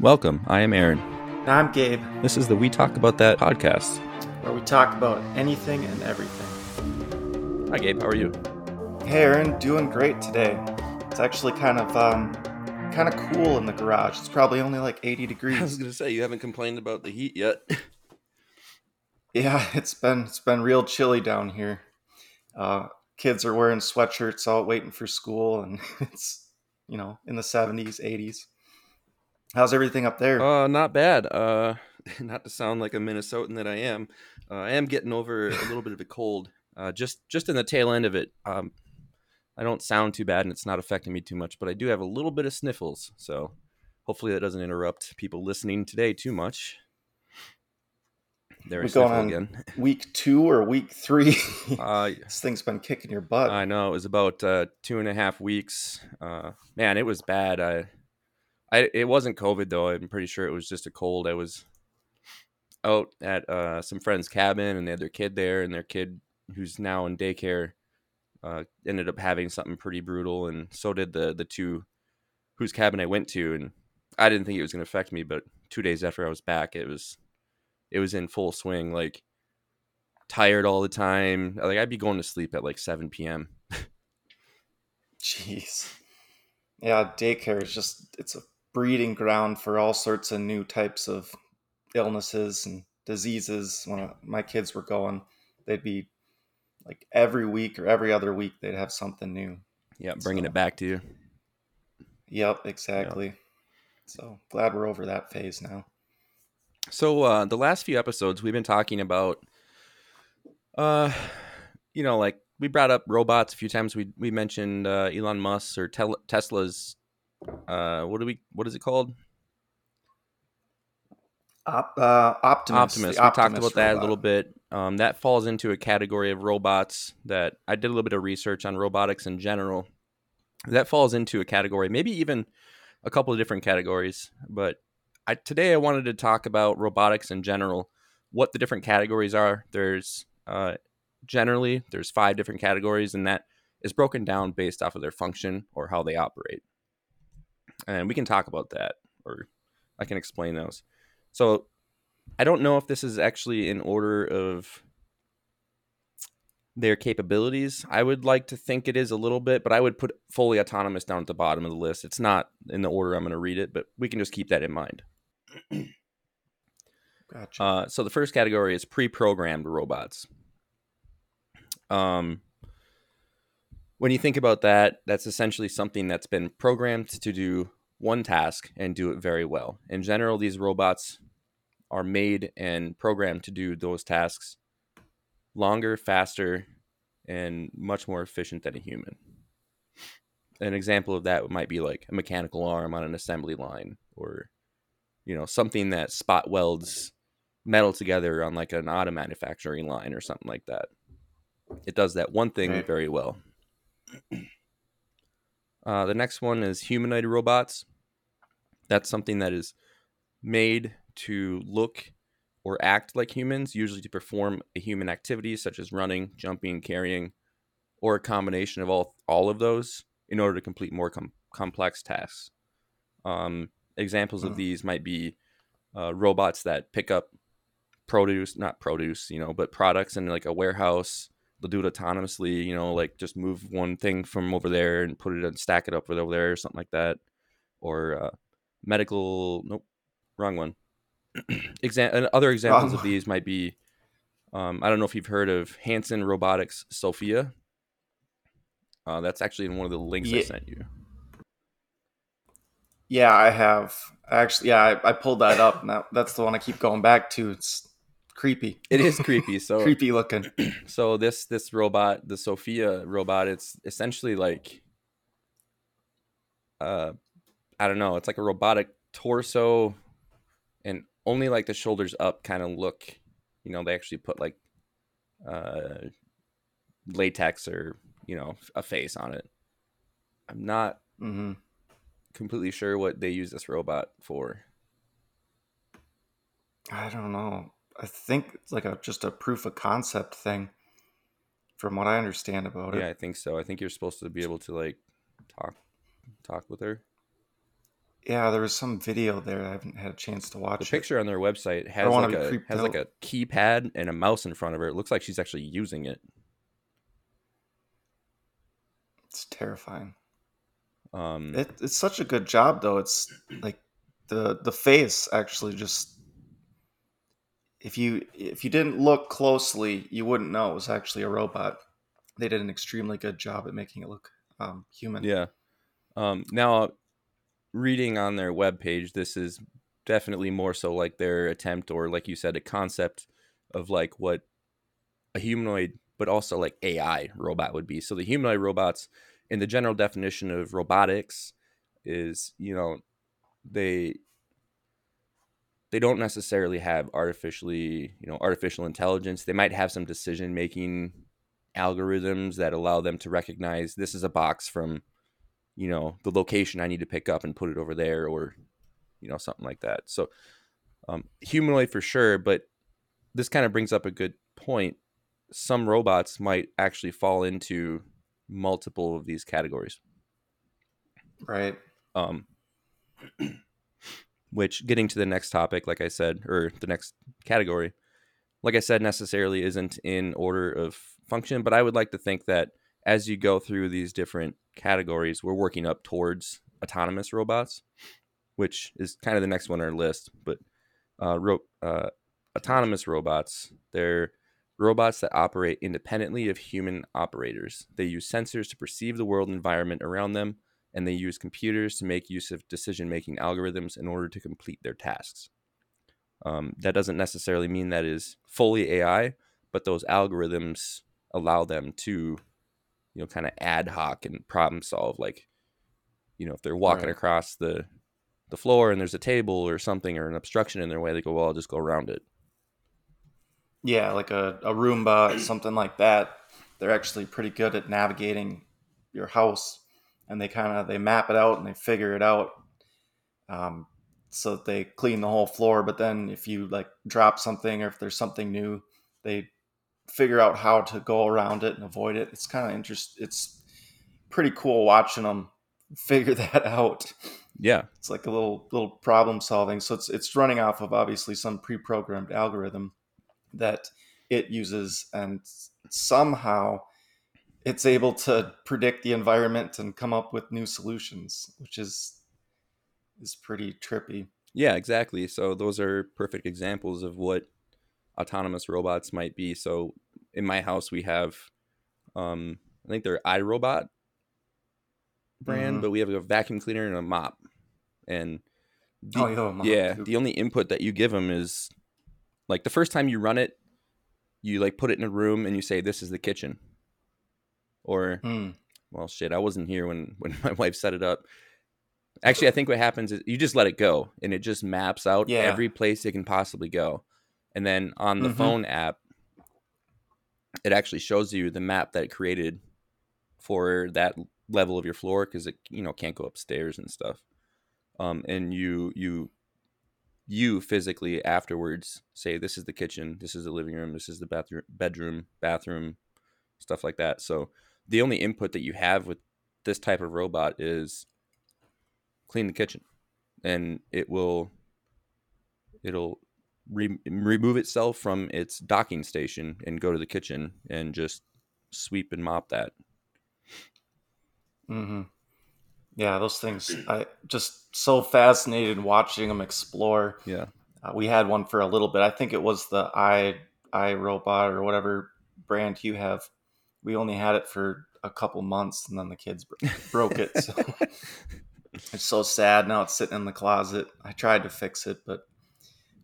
Welcome. I am Aaron. I'm Gabe, This is the We Talk About That podcast. where we talk about anything and everything. Hi, Gabe. How are you? Hey, Aaron, doing great today. It's actually kind of um, kind of cool in the garage. It's probably only like 80 degrees. I was gonna say you haven't complained about the heat yet. yeah, it's been it's been real chilly down here. Uh, kids are wearing sweatshirts out waiting for school, and it's you know in the 70s, 80s. How's everything up there? uh, not bad. Uh, not to sound like a Minnesotan that I am, uh, I am getting over a little bit of a cold. Uh, just just in the tail end of it. Um, I don't sound too bad, and it's not affecting me too much, but I do have a little bit of sniffles. So hopefully that doesn't interrupt people listening today too much. There We're is going sniffle on again. week two or week three? Uh, this thing's been kicking your butt. I know it was about uh, two and a half weeks. Uh, man, it was bad. I, I, it wasn't COVID though. I'm pretty sure it was just a cold. I was out at uh, some friend's cabin, and they had their kid there, and their kid, who's now in daycare, uh, ended up having something pretty brutal, and so did the the two whose cabin I went to, and I didn't think it was going to affect me, but two days after I was back, it was, it was in full swing. Like tired all the time. Like I'd be going to sleep at like 7 p.m. Jeez. Yeah, daycare is just it's a breeding ground for all sorts of new types of illnesses and diseases. When my kids were going, they'd be like every week or every other week they'd have something new. Yeah, bringing So- it back to you. Yep, exactly. So glad we're over that phase now. So uh, the last few episodes we've been talking about, uh, you know, like we brought up robots a few times. We we mentioned uh, Elon Musk or Tel- Tesla's. Uh, what do we? What is it called? Op, uh, Optimus. Optimus. We talked Optimus about that a little bit. Um, that falls into a category of robots that I did a little bit of research on robotics in general. That falls into a category, maybe even a couple of different categories. But I, today I wanted to talk about robotics in general, what the different categories are. There's uh, generally there's five different categories, and that is broken down based off of their function or how they operate. And we can talk about that, or I can explain those. So I don't know if this is actually in order of their capabilities. I would like to think it is a little bit, but I would put fully autonomous down at the bottom of the list. It's not in the order I'm going to read it, but we can just keep that in mind. Gotcha. Uh, so the first category is pre-programmed robots. Um, when you think about that, that's essentially something that's been programmed to do one task and do it very well. In general, these robots are made and programmed to do those tasks longer, faster, and much more efficient than a human. An example of that might be like a mechanical arm on an assembly line or you know, something that spot welds metal together on like an auto manufacturing line or something like that. It does that one thing Right. very well. Uh, the next one is humanoid robots. That's something that is made to look or act like humans, usually to perform a human activity such as running, jumping, carrying, or a combination of all all of those in order to complete more com- complex tasks. Um, examples of Hmm. these might be uh, robots that pick up produce, not produce, you know, but products in like a warehouse. They'll do it autonomously, you know, like just move one thing from over there and put it and stack it up with over there or something like that. Or uh, medical, nope, wrong one. Exam- and other examples Wrong of these might be, um, I don't know if you've heard of Hanson Robotics Sophia. Uh, that's actually in one of the links I sent you. Yeah, I have. Actually, yeah, I, I pulled that up. And that, that's the one I keep going back to. It's creepy. It is creepy. So creepy looking. so this this robot the sophia robot it's essentially like uh i don't know it's like a robotic torso and only like the shoulders up kind of look you know they actually put like uh latex or you know a face on it i'm not mm-hmm. completely sure what they use this robot for I don't know. I think it's like a just a proof of concept thing, from what I understand about it. yeah i think so i think you're supposed to be able to like talk talk with her Yeah, there was some video there. I haven't had a chance to watch. The it. picture on their website has like a has like a keypad and a mouse in front of her. It looks like she's actually using it. It's terrifying. Um, It, it's such a good job, though. It's like the the face actually just if you if you didn't look closely, you wouldn't know it was actually a robot. They did an extremely good job at making it look um, human. Yeah. Um, now, reading on their webpage, this is definitely more so like their attempt, or like you said, a concept of like what a humanoid, but also like AI robot would be. So the humanoid robots, in the general definition of robotics, is you know they they don't necessarily have artificially you know artificial intelligence. They might have some decision making algorithms that allow them to recognize this is a box from you know the location i need to pick up and put it over there or you know something like that so um, humanoid for sure but this kind of brings up a good point some robots might actually fall into multiple of these categories Right. um, which getting to the next topic like i said or the next category like i said necessarily isn't in order of function but i would like to think that as you go through these different categories we're working up towards autonomous robots which is kind of the next one on our list but uh, ro- uh, autonomous robots they're robots that operate independently of human operators. They use sensors to perceive the world environment around them and they use computers to make use of decision making algorithms in order to complete their tasks. Um, that doesn't necessarily mean that is fully AI, but those algorithms allow them to, you know, kind of ad hoc and problem solve. Like, you know, if they're walking Right. across the the floor and there's a table or something or an obstruction in their way, they go, "Well, I'll just go around it." Yeah, like a, a Roomba, or something like that. They're actually pretty good at navigating your house, and they kind of they map it out and they figure it out, um, so that they clean the whole floor. But then if you like drop something or if there's something new, they figure out how to go around it and avoid it. It's kind of interest. It's pretty cool watching them figure that out. Yeah, It's like a little little problem solving. So it's it's running off of obviously some pre-programmed algorithm that it uses, and somehow it's able to predict the environment and come up with new solutions, which is is pretty trippy. Yeah, exactly. So those are perfect examples of what autonomous robots might be. So in my house we have um I think they're iRobot brand, Mhm. but we have a vacuum cleaner and a mop. And the, oh, a mop, yeah, the only input that you give them is like the first time you run it, you like put it in a room and you say this is the kitchen. Or Hmm. well shit i wasn't here when when my wife set it up actually i think what happens is you just let it go and it just maps out Yeah. every place it can possibly go and then on the Mhm. phone app it actually shows you the map that it created for that level of your floor because it you know can't go upstairs and stuff um, and you you you physically afterwards say this is the kitchen this is the living room this is the bathroom bedroom bathroom stuff like that so the only input that you have with this type of robot is clean the kitchen and it will it'll re- remove itself from its docking station and go to the kitchen and just sweep and mop that mm-hmm Yeah, those things. I just so fascinated watching them explore. yeah Uh, we had one for a little bit. I think it was the i i robot or whatever brand you have. We only had it for a couple months, and then the kids bro- broke it. So it's so sad. Now it's sitting in the closet. I tried to fix it, but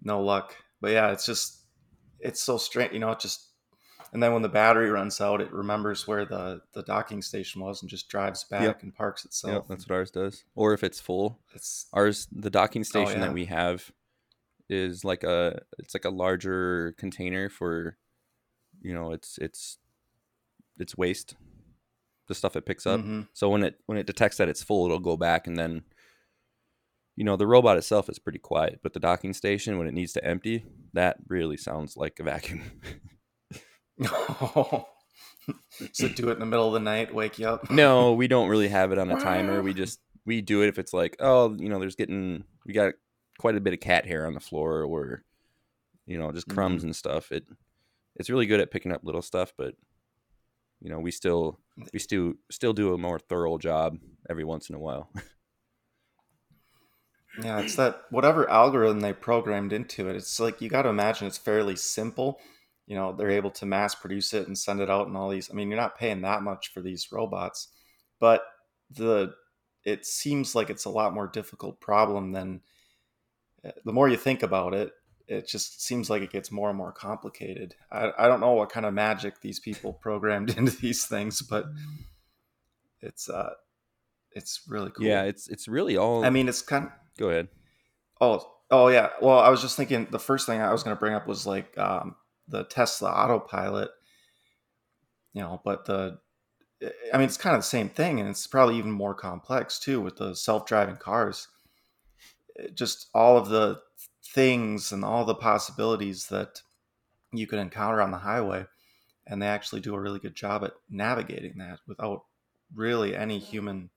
no luck. But yeah, it's just it's so strange. You know, it just and then when the battery runs out, it remembers where the the docking station was and just drives back Yep. and parks yeah itself. that's what ours does or if it's full It's ours the docking oh, station yeah. that we have is like a it's like a larger container for you know it's it's it's waste the stuff it picks up Mhm. so when it when it detects that it's full it'll go back and then you know the robot itself is pretty quiet but the docking station when it needs to empty that really sounds like a vacuum so do it in the middle of the night, wake you up. no we don't really have it on a timer we just we do it if it's like, oh, you know, there's getting we got quite a bit of cat hair on the floor or you know, just crumbs Mhm. and stuff. It it's really good at picking up little stuff, but you know, we still we still still do a more thorough job every once in a while. Yeah, it's that whatever algorithm they programmed into it. It's like you got to imagine it's fairly simple. You know, they're able to mass produce it and send it out and all these. I mean, you're not paying that much for these robots, but the it seems like it's a lot more difficult problem than uh, the more you think about it. It just seems like it gets more and more complicated. I, I don't know what kind of magic these people programmed into these things, but it's uh, it's really cool. Yeah, it's it's really all. I mean, it's kind of go ahead. Oh, oh yeah. Well, I was just thinking the first thing I was going to bring up was like um, the Tesla autopilot. You know, but the I mean, it's kind of the same thing, and it's probably even more complex too with the self-driving cars. It- just all of the things and all the possibilities that you could encounter on the highway, and they actually do a really good job at navigating that without really any human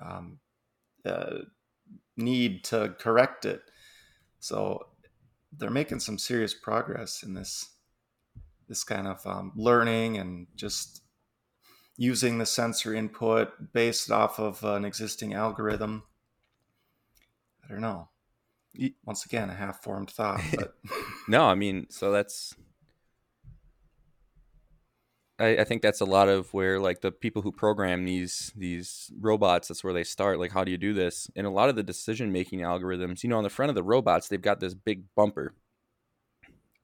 um, uh, need to correct it. So they're making some serious progress in this this kind of um, learning and just using the sensor input based off of an existing algorithm. I don't know. Once again, a half formed thought, but No, I mean, so that's. I, I think that's a lot of where like the people who program these these robots that's where they start like how do you do this and a lot of the decision making algorithms you know on the front of the robots they've got this big bumper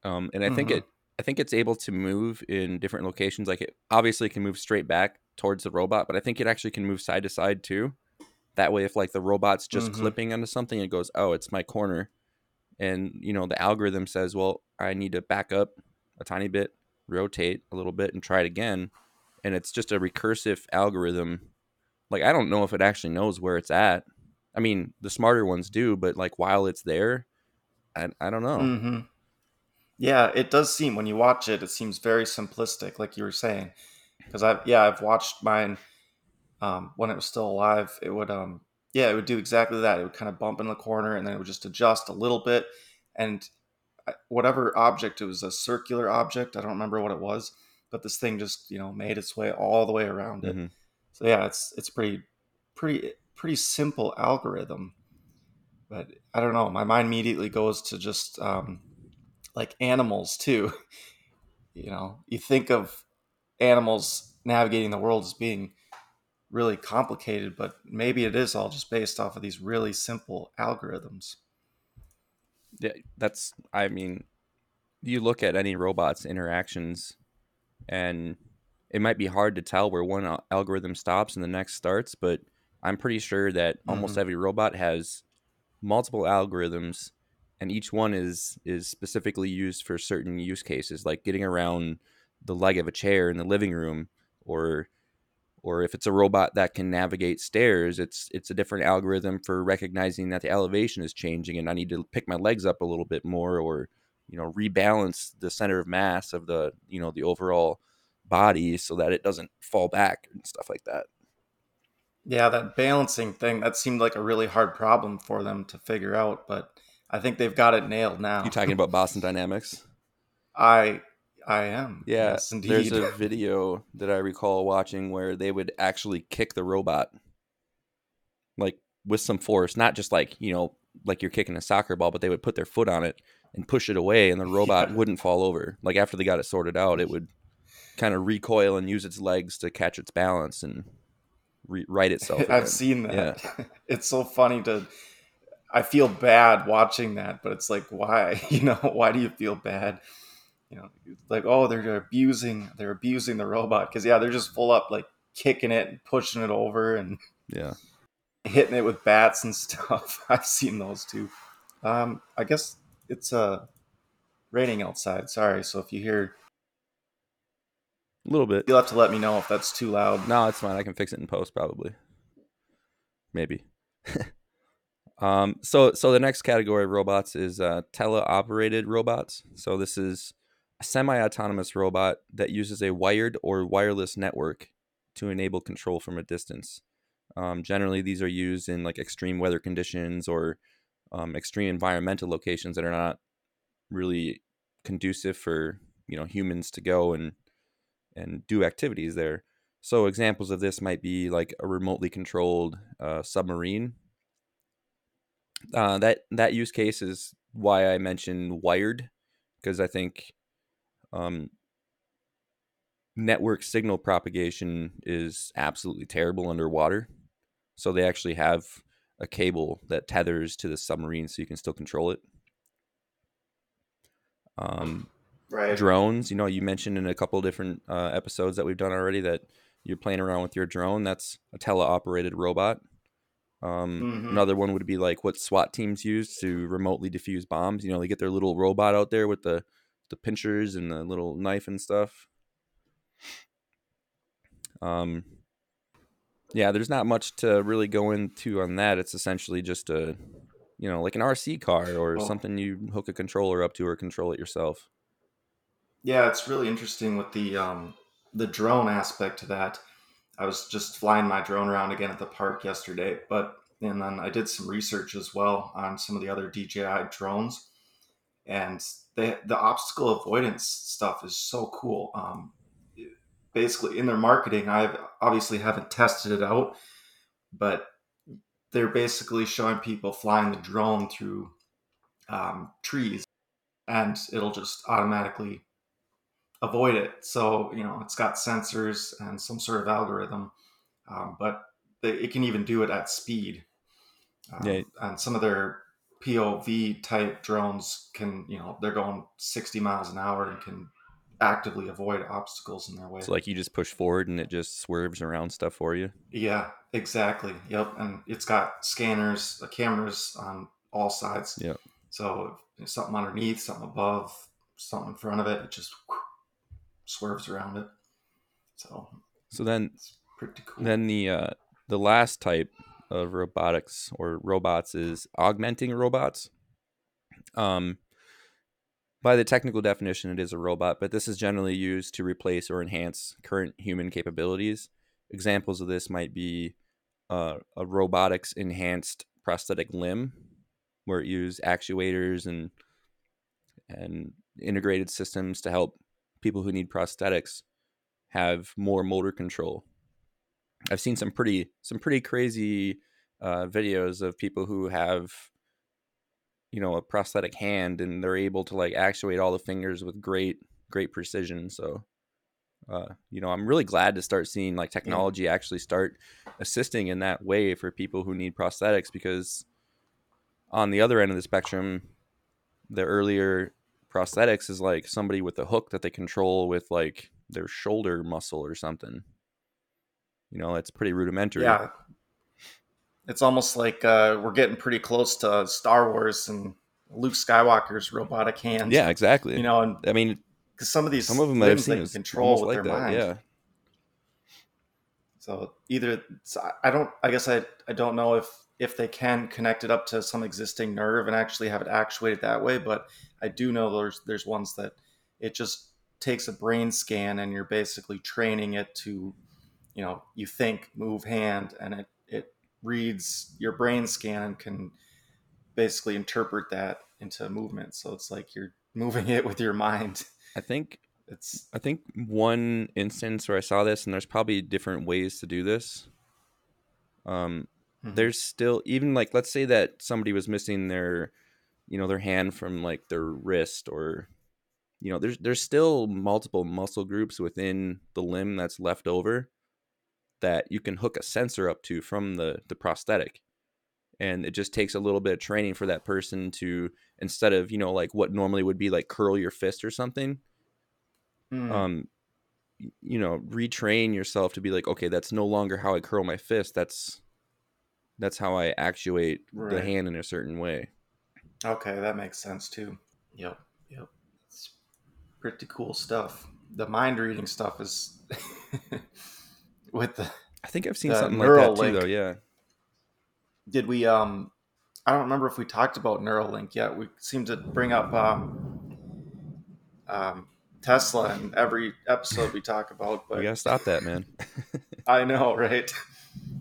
um, and I think Mhm. it I think it's able to move in different locations like it obviously can move straight back towards the robot but I think it actually can move side to side too that way if like the robot's just Mhm. clipping onto something it goes oh it's my corner. And you know the algorithm says well i need to back up a tiny bit rotate a little bit and try it again. And it's just a recursive algorithm. Like i don't know if it actually knows where it's at. I mean the smarter ones do but like while it's there i, I don't know. Hmm Yeah, it does seem when you watch it, it seems very simplistic, like you were saying. Because I've yeah, I've watched mine um, when it was still alive. It would um yeah, it would do exactly that. It would kind of bump in the corner, and then it would just adjust a little bit, and whatever object it was a circular object. I don't remember what it was, but this thing just you know made its way all the way around it. Mhm. So yeah, it's it's pretty pretty pretty simple algorithm. But I don't know. My mind immediately goes to just um, like animals too. You know, you think of animals navigating the world as being really complicated, but maybe it is all just based off of these really simple algorithms. yeah that's i mean you look at any robot's interactions and it might be hard to tell where one algorithm stops and the next starts but i'm pretty sure that almost mm-hmm. every robot has multiple algorithms and each one is is specifically used for certain use cases like getting around the leg of a chair in the living room or or if it's a robot that can navigate stairs it's it's a different algorithm for recognizing that the elevation is changing and i need to pick my legs up a little bit more or you know rebalance the center of mass of the you know the overall body so that it doesn't fall back and stuff like that Yeah, that balancing thing, that seemed like a really hard problem for them to figure out, but I think they've got it nailed now. you talking about boston dynamics I I am. Yeah, Yes, indeed. there's a video that I recall watching where they would actually kick the robot, like with some force, not just like you know, like you're kicking a soccer ball, but they would put their foot on it and push it away, and the robot Yeah. wouldn't fall over. Like after they got it sorted out, it would kind of recoil and use its legs to catch its balance and re- right itself. I've seen that. Yeah. It's so funny to. I feel bad watching that, but it's like, why? You know, why do you feel bad? You know, like, oh, they're abusing, they're abusing the robot because yeah, they're just full up like kicking it and pushing it over and Yeah, hitting it with bats and stuff. I've seen those too. Um, I guess it's uh raining outside. Sorry, so if you hear, a little bit. you'll have to let me know if that's too loud. No, it's fine. I can fix it in post probably. Maybe. um so so the next category of robots is uh teleoperated robots. So this is a semi-autonomous robot that uses a wired or wireless network to enable control from a distance. Um, generally, these are used in like extreme weather conditions or um, extreme environmental locations that are not really conducive for you know humans to go and and do activities there. So examples of this might be like a remotely controlled uh, submarine. Uh, that that use case is why I mentioned wired because I think um, network signal propagation is absolutely terrible underwater. So they actually have a cable that tethers to the submarine so you can still control it. Um, Right. drones, you know, you mentioned in a couple different uh, episodes that we've done already that you're playing around with your drone. That's a teleoperated robot. Um, Mhm. Another one would be like what SWAT teams use to remotely defuse bombs. You know, they get their little robot out there with the the pinchers and the little knife and stuff. Um, yeah, there's not much to really go into on that. It's essentially just a, you know, like an RC car or Oh. something you hook a controller up to or control it yourself. Yeah, it's really interesting with the um, the drone aspect to that. I was just flying my drone around again at the park yesterday, but and then I did some research as well on some of the other DJI drones, and they, the obstacle avoidance stuff is so cool. Um, basically, in their marketing, I obviously haven't tested it out, but they're basically showing people flying the drone through um, trees, and it'll just automatically avoid it. So you know, it's got sensors and some sort of algorithm, um, but they, it can even do it at speed. Um, Yeah. And some of their POV type drones can, you know, they're going 60 miles an hour and can actively avoid obstacles in their way. So like you just push forward and it just swerves around stuff for you. yeah, exactly. Yep. And it's got scanners, uh, cameras on all sides. Yep. So if something underneath, something above, something in front of it, it just swerves around it. So So then it's pretty cool. then the uh, the last type of robotics or robots is augmenting robots. Um, by the technical definition, it is a robot, but this is generally used to replace or enhance current human capabilities. Examples of this might be uh, a robotics enhanced prosthetic limb, where it uses actuators and and integrated systems to help people who need prosthetics have more motor control. I've seen some pretty some pretty crazy uh, videos of people who have you know a prosthetic hand and they're able to like actuate all the fingers with great great precision. So uh, you know I'm really glad to start seeing like technology actually start assisting in that way for people who need prosthetics because on the other end of the spectrum, the earlier prosthetics is like somebody with a hook that they control with like their shoulder muscle or something. You know, it's pretty rudimentary. Yeah. It's almost like uh, we're getting pretty close to Star Wars and Luke Skywalker's robotic hands. Yeah, exactly. You know, and I mean, because some of these some of them I've seen is control with like their that. mind. Yeah. So either I- I don't. I guess I I don't know if if they can connect it up to some existing nerve and actually have it actuated that way, but I do know there's there's ones that it just takes a brain scan and you're basically training it to, you know, you think, move hand, and it it reads your brain scan and can basically interpret that into movement. So it's like you're moving it with your mind. I think It's I think one instance where I saw this, and there's probably different ways to do this. Um, Mhm. there's still even like let's say that somebody was missing their, you know, their hand from like their wrist, or, you know, there's there's still multiple muscle groups within the limb that's left over, that you can hook a sensor up to from the the prosthetic, and it just takes a little bit of training for that person to instead of you know like what normally would be like curl your fist or something Mm. um you know retrain yourself to be like okay that's no longer how i curl my fist that's that's how i actuate the hand in a certain way Okay, that makes sense too. Yep, yep. It's pretty cool stuff. The mind reading stuff is with the i think i've seen something like that too though yeah did we um I don't remember if we talked about Neuralink yet. We seem to bring up um um Tesla in every episode we talk about, we but gotta stop that man I know, right?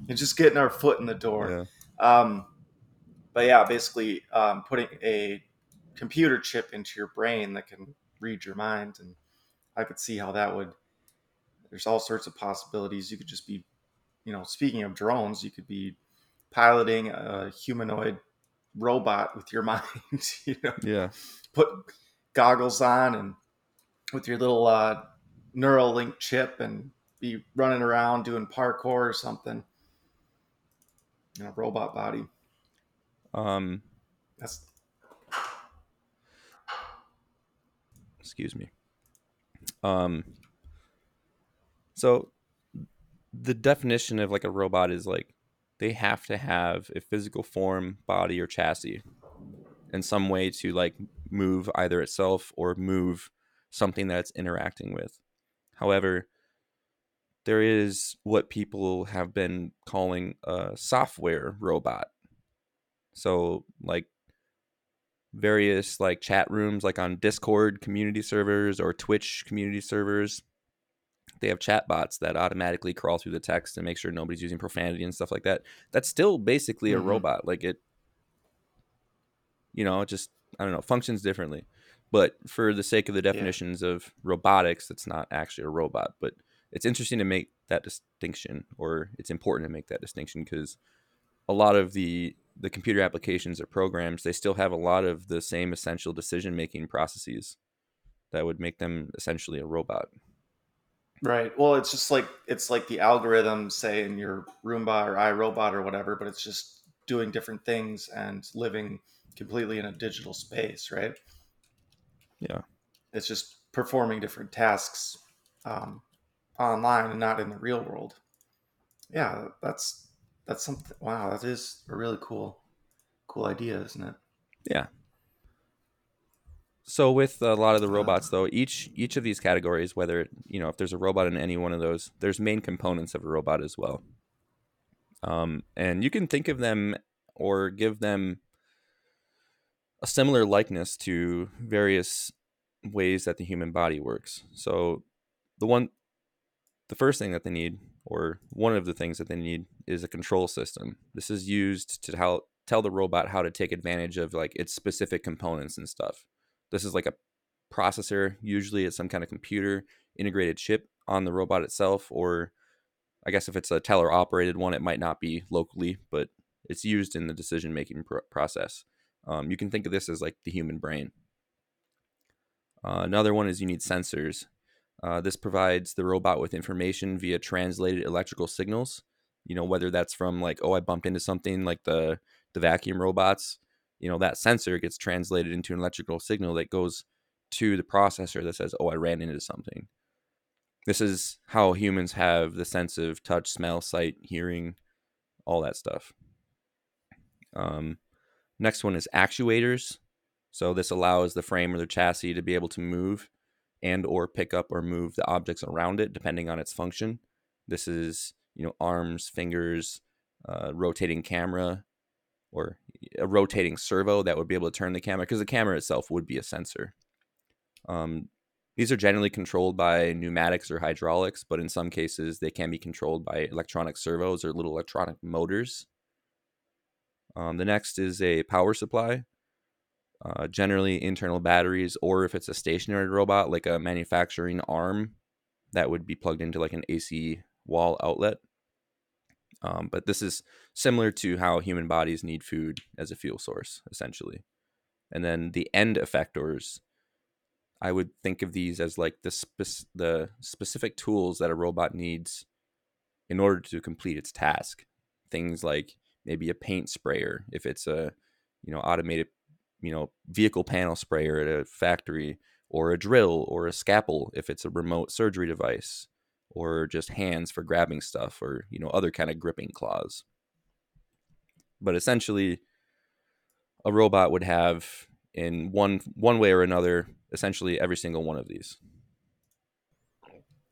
and just getting our foot in the door. Yeah. Um, but yeah, basically um, putting a computer chip into your brain that can read your mind, and I could see how that would. There's all sorts of possibilities. You could just be, you know, speaking of drones, you could be piloting a humanoid robot with your mind. you know, yeah. Put goggles on and with your little uh, Neuralink chip and be running around doing parkour or something. In a robot body. Um, that's. Excuse me. Um. So, the definition of like a robot is like they have to have a physical form, body, or chassis in some way to like move either itself or move something that it's interacting with. However, there is what people have been calling a software robot. So, like various like chat rooms like on Discord community servers or Twitch community servers, they have chat bots that automatically crawl through the text and make sure nobody's using profanity and stuff like that. That's still basically mm-hmm. a robot. Like it you know, it just I don't know, functions differently. But for the sake of the definitions yeah. of robotics, it's not actually a robot. But it's interesting to make that distinction, or it's important to make that distinction because a lot of the the computer applications or programs they still have a lot of the same essential decision making processes that would make them essentially a robot. Right. Well, it's just like it's like the algorithm, say in your Roomba or iRobot or whatever, but it's just doing different things and living completely in a digital space, right? Yeah. It's just performing different tasks um, online and not in the real world. Yeah, that's that's something. Wow, that is a really cool, cool idea, isn't it? Yeah. So with a lot of the robots, though, each each of these categories, whether you know if there's a robot in any one of those, there's main components of a robot as well. Um, and you can think of them or give them a similar likeness to various ways that the human body works. So the one the first thing that they need or one of the things that they need is a control system. This is used to tell tell the robot how to take advantage of like its specific components and stuff. This is like a processor, usually it's some kind of computer integrated chip on the robot itself or I guess if it's a teleoperated one it might not be locally, but it's used in the decision making process. Um, you can think of this as like the human brain. Uh, another one is you need sensors. Uh, this provides the robot with information via translated electrical signals. You know, whether that's from like, oh, I bumped into something like the the vacuum robots. You know, that sensor gets translated into an electrical signal that goes to the processor that says, oh, I ran into something. This is how humans have the sense of touch, smell, sight, hearing, all that stuff. Um, Next one is actuators. So this allows the frame or the chassis to be able to move and or pick up or move the objects around it depending on its function. This is, you know, arms, fingers, uh, rotating camera, or a rotating servo that would be able to turn the camera because the camera itself would be a sensor. Um, these are generally controlled by pneumatics or hydraulics, but in some cases they can be controlled by electronic servos or little electronic motors um, the next is a power supply, uh, generally internal batteries, or if it's a stationary robot like a manufacturing arm, that would be plugged into like an AC wall outlet. Um, but this is similar to how human bodies need food as a fuel source, essentially. And then the end effectors, I would think of these as like the spe- the specific tools that a robot needs in order to complete its task. Things like maybe a paint sprayer if it's a you know automated you know vehicle panel sprayer at a factory or a drill or a scalpel if it's a remote surgery device or just hands for grabbing stuff or you know other kind of gripping claws but essentially a robot would have in one one way or another essentially every single one of these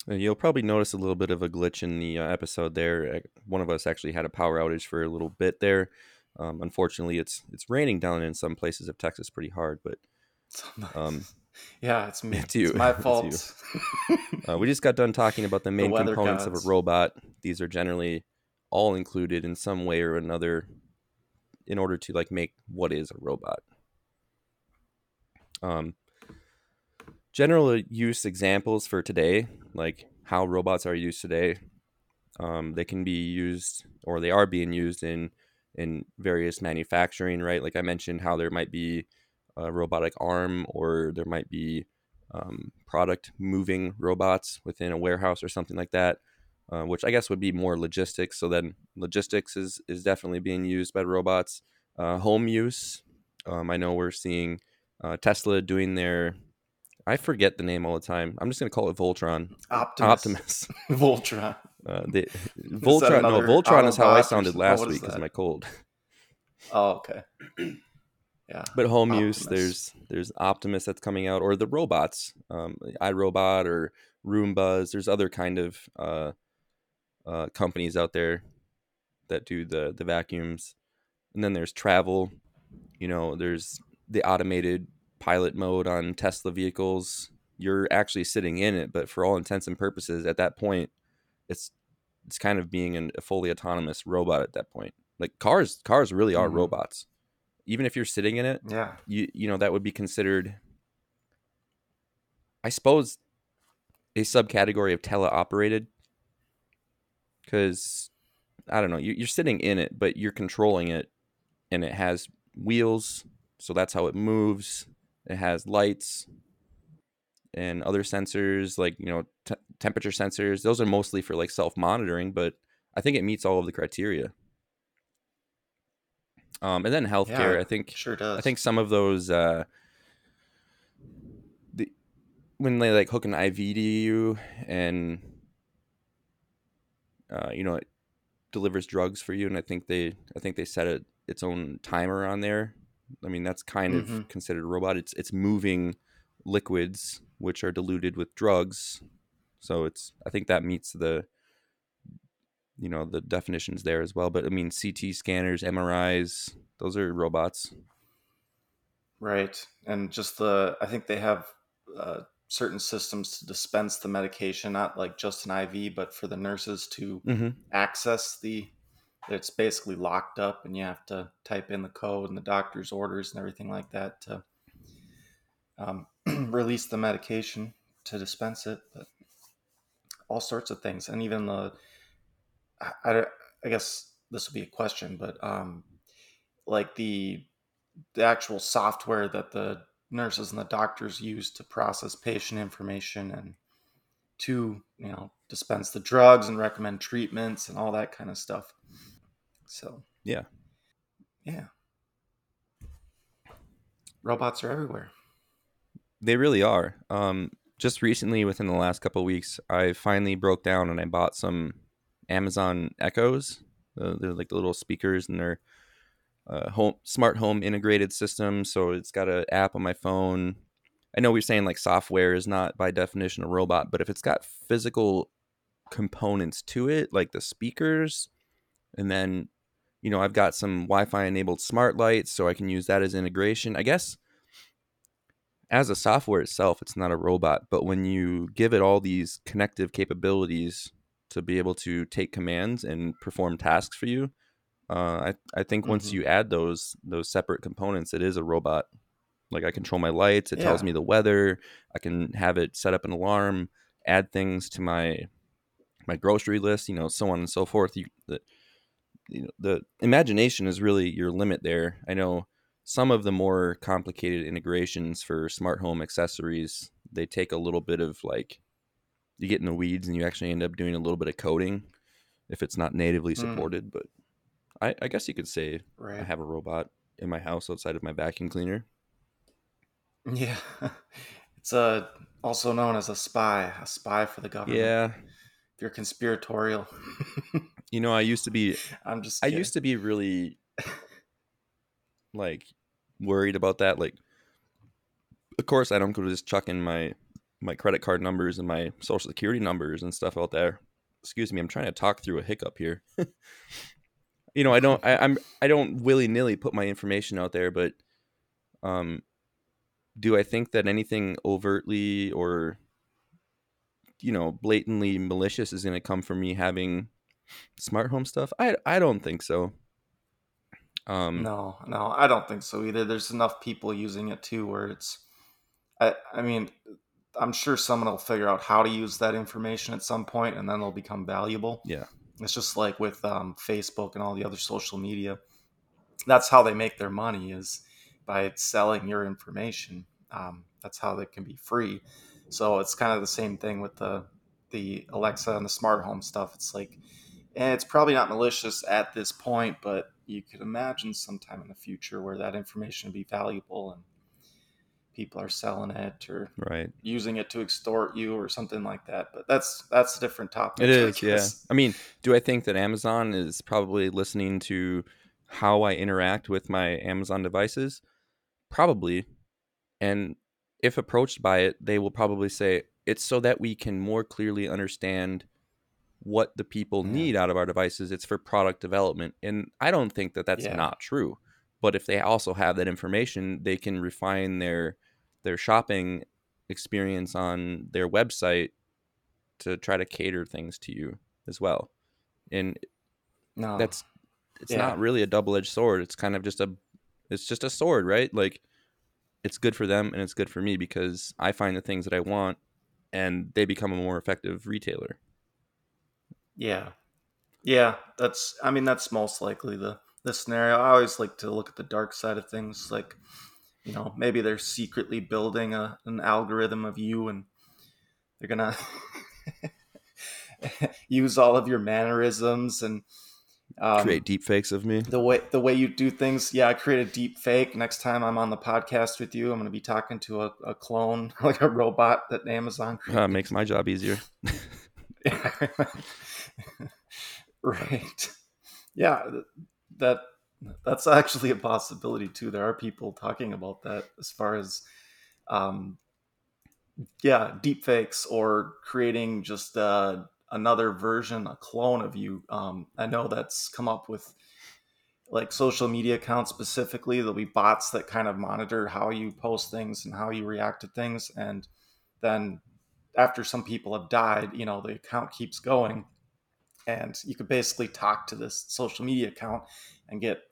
You'll probably notice a little bit of a glitch in the uh, episode there. Eh, one of us actually had a power outage for a little bit there. Um, unfortunately, it's it's raining down in some places of Texas pretty hard, but um, yeah, it's me. It's you. It's my fault. uh, we just got done talking about the main the components gods. of a robot. These are generally all included in some way or another in order to like make what is a robot. Um, general use examples for today, like how robots are used today, um, they can be used or they are being used in in various manufacturing, right? Like I mentioned, how there might be a robotic arm or there might be um, product moving robots within a warehouse or something like that, uh, which I guess would be more logistics. So then logistics is is definitely being used by robots. Uh, home use, um, I know we're seeing uh, Tesla doing their. I forget the name all the time. I'm just going to call it Voltron. Optimus. Optimus. Voltron. Uh, the, Voltron. No, Voltron is how I sounded last week because of my cold. Oh, okay. Yeah. But home use, there's there's Optimus that's coming out, or the robots, um, iRobot or Roombas. There's other kind of uh, uh, companies out there that do the the vacuums, and then there's travel. You know, there's the automated pilot mode on Tesla vehicles. You're actually sitting in it, but for all intents and purposes, at that point, it's it's kind of being an, a fully autonomous robot at that point. Like cars, cars really are Mhm. robots. Even if you're sitting in it, Yeah. you you know that would be considered i suppose a subcategory of teleoperated. Because i don't know you, you're sitting in it but you're controlling it and it has wheels so that's how it moves. It has lights and other sensors like you know t- temperature sensors. Those are mostly for like self-monitoring but i think it meets all of the criteria um, and then healthcare Yeah, i think Sure does. I think some of those uh the when they like hook an IV to you and uh you know it delivers drugs for you and I think they I think they set it its own timer on there. I mean that's kind of Mhm. considered a robot. It's it's moving liquids which are diluted with drugs. So it's I think that meets the you know the definitions there as well. But I mean CT scanners, MRIs, those are robots. Right. And just the, I think they have uh, certain systems to dispense the medication, not like just an IV, but for the nurses to Mm-hmm. access the, it's basically locked up and you have to type in the code and the doctor's orders and everything like that to um, release the medication to dispense it. But all sorts of things. And even the, I, I, I guess this would be a question, but um, like the the actual software that the nurses and the doctors use to process patient information and to you know dispense the drugs and recommend treatments and all that kind of stuff so Yeah. yeah robots are everywhere They really are. Um, just recently, within the last couple of weeks, I finally broke down and I bought some Amazon Echoes. Uh, they're like the little speakers and they're uh, home smart home integrated system. So it's got an app on my phone. I know we're saying like software is not by definition a robot, but if it's got physical components to it, like the speakers, and then you know I've got some Wi-Fi enabled smart lights, so I can use that as integration. I guess as a software itself, it's not a robot, but when you give it all these connective capabilities to be able to take commands and perform tasks for you, uh, I I think once Mhm. you add those those separate components, it is a robot. Like I control my lights, it tells me the weather. I can have it set up an alarm, add things to my my grocery list, you know, so on and so forth. You the you know the imagination is really your limit there. I know some of the more complicated integrations for smart home accessories they take a little bit of like you get in the weeds and you actually end up doing a little bit of coding if it's not natively Mm. supported. But I, I guess you could say I have a robot in my house outside of my vacuum cleaner. yeah it's uh, also known as a spy a spy for the government Yeah, if you're conspiratorial you know, I used to be i'm just I used to be really like worried about that. Like, of course, I don't go to just chuck in my my credit card numbers and my social security numbers and stuff out there. Excuse me, I'm trying to talk through a hiccup here. you know, I don't, I, I'm, I don't willy nilly put my information out there, but um, do I think that anything overtly or you know blatantly malicious is going to come from me having Smart home stuff? I I don't think so. Um, No, no, I don't think so either. There's enough people using it too where it's I I mean, I'm sure someone will figure out how to use that information at some point and then it'll become valuable. Yeah. It's just like with um, Facebook and all the other social media. That's how they make their money is by selling your information. Um, that's how they can be free. So it's kind of the same thing with the the Alexa and the smart home stuff. It's like, and it's probably not malicious at this point, but you could imagine sometime in the future where that information would be valuable and people are selling it or right. using it to extort you or something like that. But that's that's a different topic. It I yeah. I mean, do I think that Amazon is probably listening to how I interact with my Amazon devices? Probably. And if approached by it, they will probably say it's so that we can more clearly understand what the people Yeah. need out of our devices. It's for product development. And I don't think that that's Yeah. not true. But if they also have that information, they can refine their their shopping experience on their website to try to cater things to you as well. And No, that's it's Yeah. not really a double-edged sword. It's kind of just a it's just a sword, right? Like it's good for them and it's good for me because I find the things that I want and they become a more effective retailer. Yeah. Yeah, that's I mean that's most likely the the scenario. I always like to look at the dark side of things like you know, maybe they're secretly building a an algorithm of you and they're going to use all of your mannerisms and um, Create deep fakes of me. the way the way you do things. Yeah, I create a deep fake. Next time I'm on the podcast with you, I'm going to be talking to a, a clone, like a robot that Amazon created. Uh, makes my job easier. right. Yeah, that that's actually a possibility too. There are people talking about that as far as um yeah, deep fakes or creating just uh, another version, a clone of you. Um, I know that's come up with like social media accounts specifically. There'll be bots that kind of monitor how you post things and how you react to things. And then after some people have died, you know, the account keeps going. And you could basically talk to this social media account and get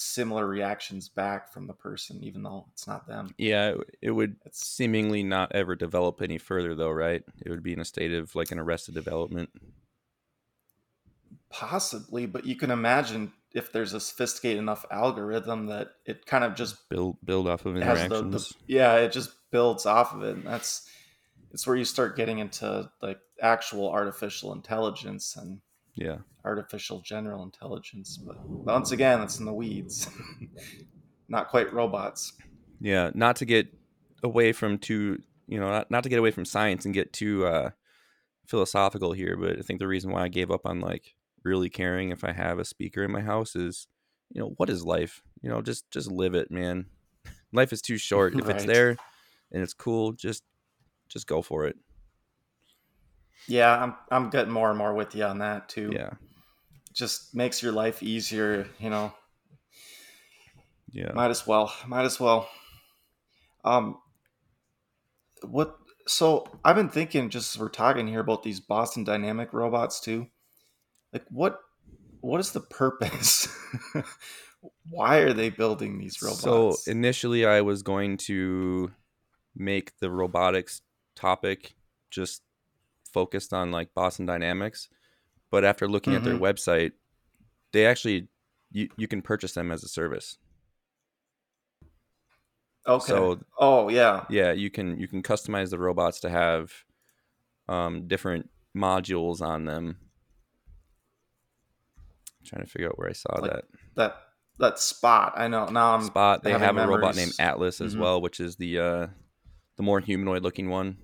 similar reactions back from the person, even though it's not them. Yeah, it- would It's seemingly not ever develop any further though, right? It would be in a state of like an arrested development. Possibly, but you can imagine if there's a sophisticated enough algorithm that it kind of just Build build off of has the, interactions. the yeah, it just builds off of it. And that's it's where you start getting into like actual artificial intelligence and yeah. artificial general intelligence. But once again, it's in the weeds. Not quite robots. Yeah, not to get away from too, you know, not, not to get away from science and get too uh, philosophical here, but I think the reason why I gave up on like really caring if I have a speaker in my house is, you know, what is life? You know, just just live it, man. Life is too short. If it's there and it's cool, just just go for it. Yeah, I'm I'm getting more and more with you on that too. Yeah, Just makes your life easier, you know. yeah. Might as well. Might as well. Um, what? So I've been thinking, just as we're talking here about these Boston Dynamic robots too. Like, what? What is the purpose? Why are they building these robots? So initially, I was going to make the robotics topic just focused on like Boston Dynamics, but after looking at their Mhm. website, they actually you, you can purchase them as a service. okay. So oh yeah. yeah, you can you can customize the robots to have um, different modules on them. trying to figure out where I saw Like that. That that spot. I know now. I'm Spot. They have a robot named Atlas as Mhm. well, which is the uh, the more humanoid looking one.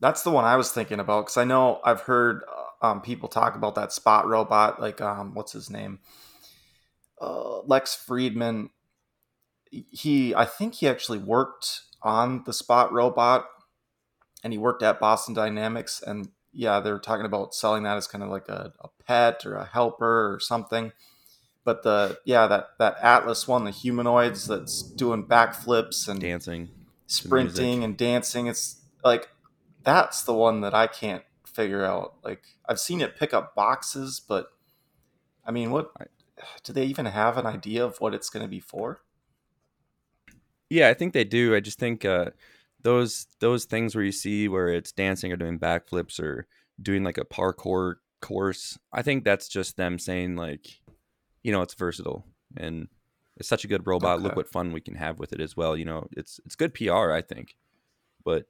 That's the one I was thinking about because I know I've heard uh, um, people talk about that spot robot. Like, um, what's his name? Uh, Lex Fridman. He, I think he actually worked on the spot robot, and he worked at Boston Dynamics. And yeah, they're talking about selling that as kind of like a, a pet or a helper or something. But the yeah that that Atlas one, the humanoids that's doing backflips and Dancing. sprinting and dancing. It's like that's the one that I can't figure out. Like I've seen it pick up boxes, but I mean, what do they even have an idea of what it's going to be for? Yeah, I think they do. I just think uh, those those things where you see where it's dancing or doing backflips or doing like a parkour course. I think that's just them saying like, you know, it's versatile and it's such a good robot. Okay. Look what fun we can have with it as well. You know, it's it's good PR, I think. But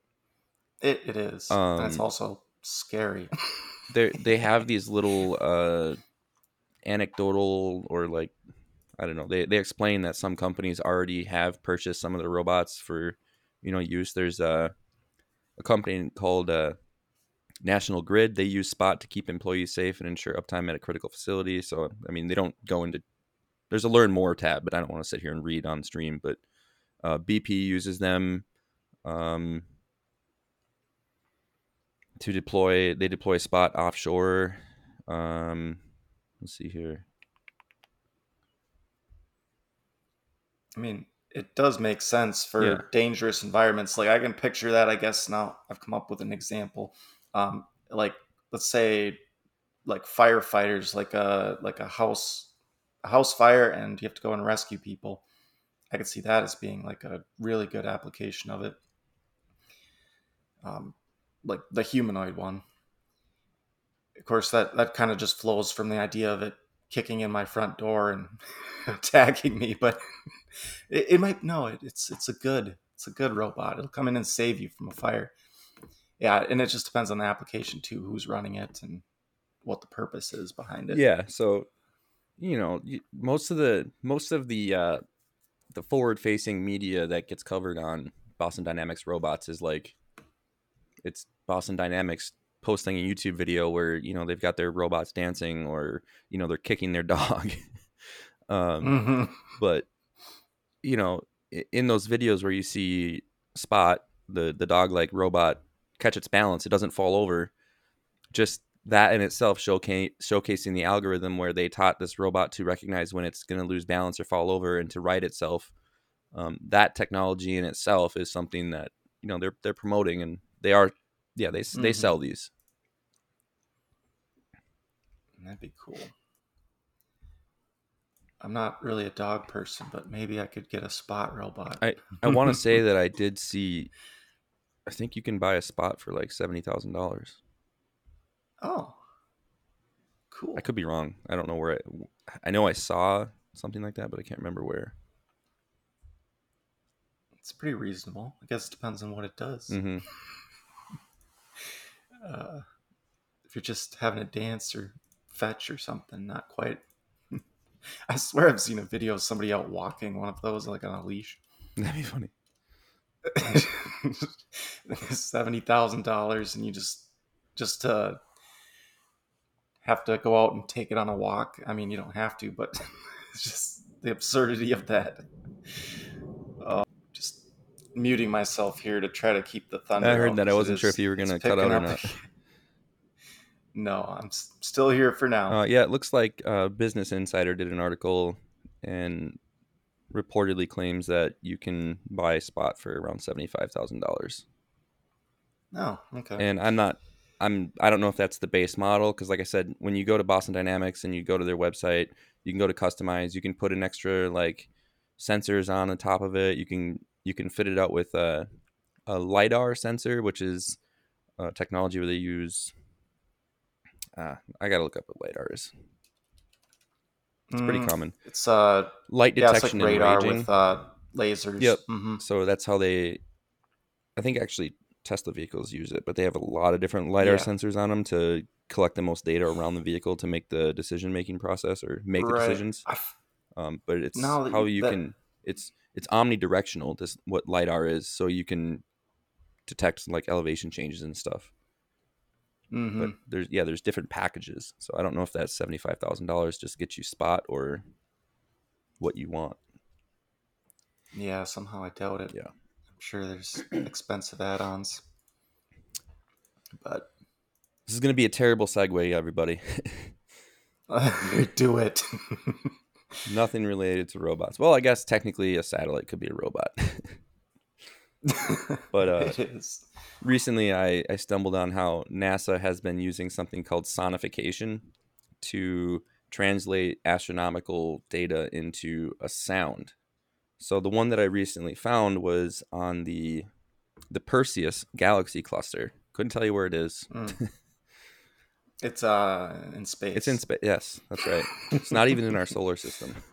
it, it is. Um, it's also scary. they they have these little uh anecdotal or like I don't know. They they explain that some companies already have purchased some of the robots for you know use. There's a a company called uh, National Grid. They use Spot to keep employees safe and ensure uptime at a critical facility. So I mean, they don't go into. There's a learn more tab, but I don't want to sit here and read on stream. But uh, BP uses them um, to deploy. They deploy Spot offshore. Um, let's see here. I mean, it does make sense for yeah. dangerous environments. Like I can picture that. I guess now I've come up with an example. Um, like let's say, like firefighters, like a like a house, a house fire, and you have to go and rescue people. I could see that as being like a really good application of it. Um, like the humanoid one. Of course, that that kind of just flows from the idea of it kicking in my front door and attacking me, but it, it might no, it, it's it's a good it's a good robot. It'll come in and save you from a fire. Yeah, and it just depends on the application too, who's running it and what the purpose is behind it. Yeah, so you know, most of the most of the uh the forward facing media that gets covered on Boston Dynamics robots is like it's Boston Dynamics posting a YouTube video where you know they've got their robots dancing or you know they're kicking their dog. um, mm-hmm. But you know, in those videos where you see Spot the the dog like robot catch its balance, it doesn't fall over. Just that in itself showcase, showcasing the algorithm where they taught this robot to recognize when it's going to lose balance or fall over and to right itself. Um, that technology in itself is something that you know they're they're promoting and they are yeah they mm-hmm. they sell these. That'd be cool. I'm not really a dog person but maybe i could get a spot robot. I i want to say that i did see i think you can buy a spot for like $70000 oh. Cool. i could be wrong. I don't know where i i know i saw something like that but i can't remember where. It's pretty reasonable. I guess it depends on what it does. Mm-hmm. Uh, if you're just having a dance or fetch or something, not quite. I swear I've seen a video of somebody out walking one of those like on a leash. That'd be funny. Seventy thousand dollars, and you just just uh, have to go out and take it on a walk. I mean, you don't have to, but it's just the absurdity of that. Muting myself here to try to keep the thunder. I heard that. I wasn't sure if you were going to cut out or not. no, I'm still here for now. Uh, yeah, it looks like uh, Business Insider did an article and reportedly claims that you can buy a spot for around seventy five thousand dollars. Oh, okay. And I'm not. I'm. I don't know if that's the base model because, like I said, when you go to Boston Dynamics and you go to their website, you can go to customize. You can put an extra like sensors on the top of it. You can you can fit it out with a, a lidar sensor, which is a technology where they use. Uh, I gotta look up what lidar is. It's pretty mm, common. It's uh light detection yeah, like radar with uh, lasers. Yep. Mm-hmm. So that's how they. I think actually Tesla vehicles use it, but they have a lot of different lidar yeah. sensors on them to collect the most data around the vehicle to make the decision making process or make right. the decisions. Um, but it's how you that... can. It's it's omnidirectional. This what lidar is, so you can detect like elevation changes and stuff. Mm-hmm. But there's yeah, there's different packages. So I don't know if that seventy five thousand dollars just gets you spot or what you want. Yeah, somehow I doubt it. Yeah, I'm sure there's expensive add-ons, but this is going to be a terrible segue, everybody. Do it. Nothing related to robots. Well, I guess technically a satellite could be a robot. But, uh, it is. recently I, I stumbled on how NASA has been using something called sonification to translate astronomical data into a sound. So the one that I recently found was on the the Perseus galaxy cluster. Couldn't tell you where it is. Mm. It's uh in space. It's in space. Yes, that's right. It's not even in our solar system.